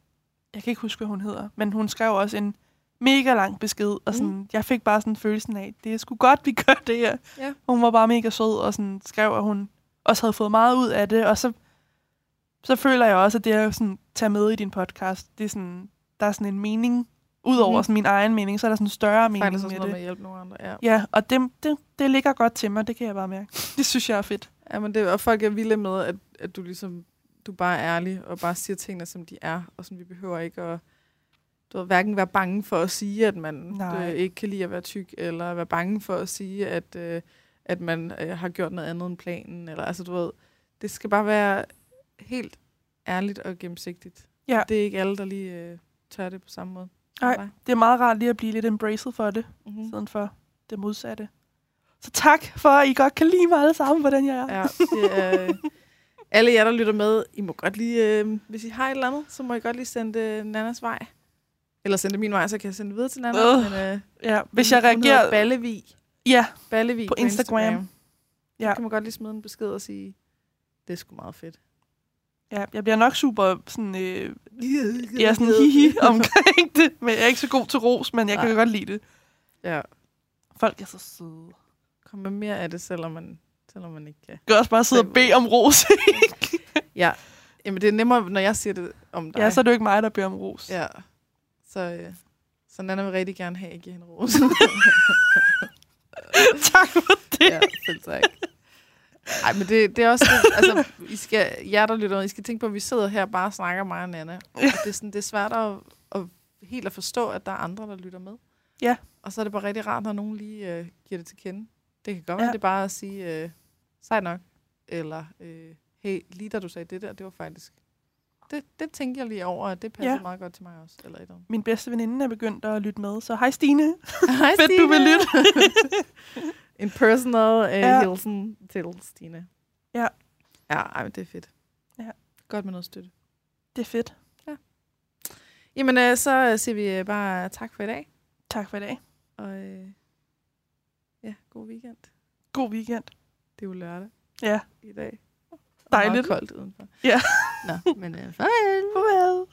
jeg kan ikke huske, hvad hun hedder, men hun skrev også en mega lang besked, og sådan, Mm. jeg fik bare sådan følelsen af, det er sgu godt, vi gør det her. Ja. Hun var bare mega sød, og sådan skrev, at hun også havde fået meget ud af det, og så, så føler jeg også, at det at sådan, tage med i din podcast, det er sådan, der er sådan en mening, udover mm. sådan min egen mening, så er der sådan en større mening Faktisk med det. med at hjælpe nogle andre. Ja. Ja, og det, det, det ligger godt til mig, det kan jeg bare mærke. <laughs> Det synes jeg er fedt. Ja, men det, og folk er vilde med, at, at du ligesom, du bare er ærlig, og bare siger tingene, som de er, og sådan, vi behøver ikke at, du ved, hverken være bange for at sige, at man øh, ikke kan lide at være tyk, eller være bange for at sige, at, øh, at man øh, har gjort noget andet end planen, eller altså, du ved, det skal bare være helt ærligt og gennemsigtigt. Ja. Det er ikke alle, der lige øh, tør det på samme måde. Nej. Det er meget rart lige at blive lidt embraced for det. Mm-hmm. stedet for det modsatte. Så tak for, at I godt kan lide mig alle sammen, hvordan jeg er. Ja, det er, alle jer, der lytter med, I må godt lige, øh, hvis I har et eller andet, så må I godt lige sende det Nannas vej. Eller sende min vej, så kan jeg sende det videre til Nana. Øh, Men, øh, Ja, hvis jeg reagerer... Ballevig. Ja, Ballevig På Instagram. Ja. Ja. Så kan man godt lige smide en besked og sige, det er sgu meget fedt. Ja, jeg bliver nok super sådan... Øh, jeg er sådan hihi omkring det, men jeg er ikke så god til ros, men jeg kan Nej. godt lide det. Ja, Folk er så søde. kom med mere af det, selvom man, selvom man ikke kan. Kan også bare sidde og bede om ros. <laughs> Ja, Jamen, det er nemmere, når jeg siger det om dig. ja, så er det jo ikke mig, der beder om ros. Ja, så, øh, så Nana vil rigtig gerne have, at jeg giver hende ros. <laughs> tak for det. ja, selv tak. Ej, men det, det er også det, altså, I skal, jer der lytter I skal tænke på, at vi sidder her og bare snakker mig og Nana. Og det, er sådan, det er svært at, at helt at forstå, at der er andre, der lytter med. Ja. Og så er det bare rigtig rart, når nogen lige øh, giver det til kende. Det kan godt være, Ja. det er bare at sige, øh, sej nok, eller øh, hey, lige da du sagde det der, det var faktisk... Det, det tænker jeg lige over, at det passer Ja. meget godt til mig også. Eller et. Min bedste veninde er begyndt at lytte med, så hej Stine. <laughs> Hej, Fedt, du vil lytte. <laughs> en personal uh, Ja. ja. hilsen til Stine. Ja. Ja, ej, men det er fedt. Ja. godt med noget støtte. Det er fedt. Jamen, øh, så øh, siger vi øh, bare tak for i dag. Tak for i dag. Og øh, ja, god weekend. God weekend. Det er jo lørdag Ja, i dag. Og dejligt. Meget koldt udenfor. Ja. Nå, men øh, farvel. Farvel.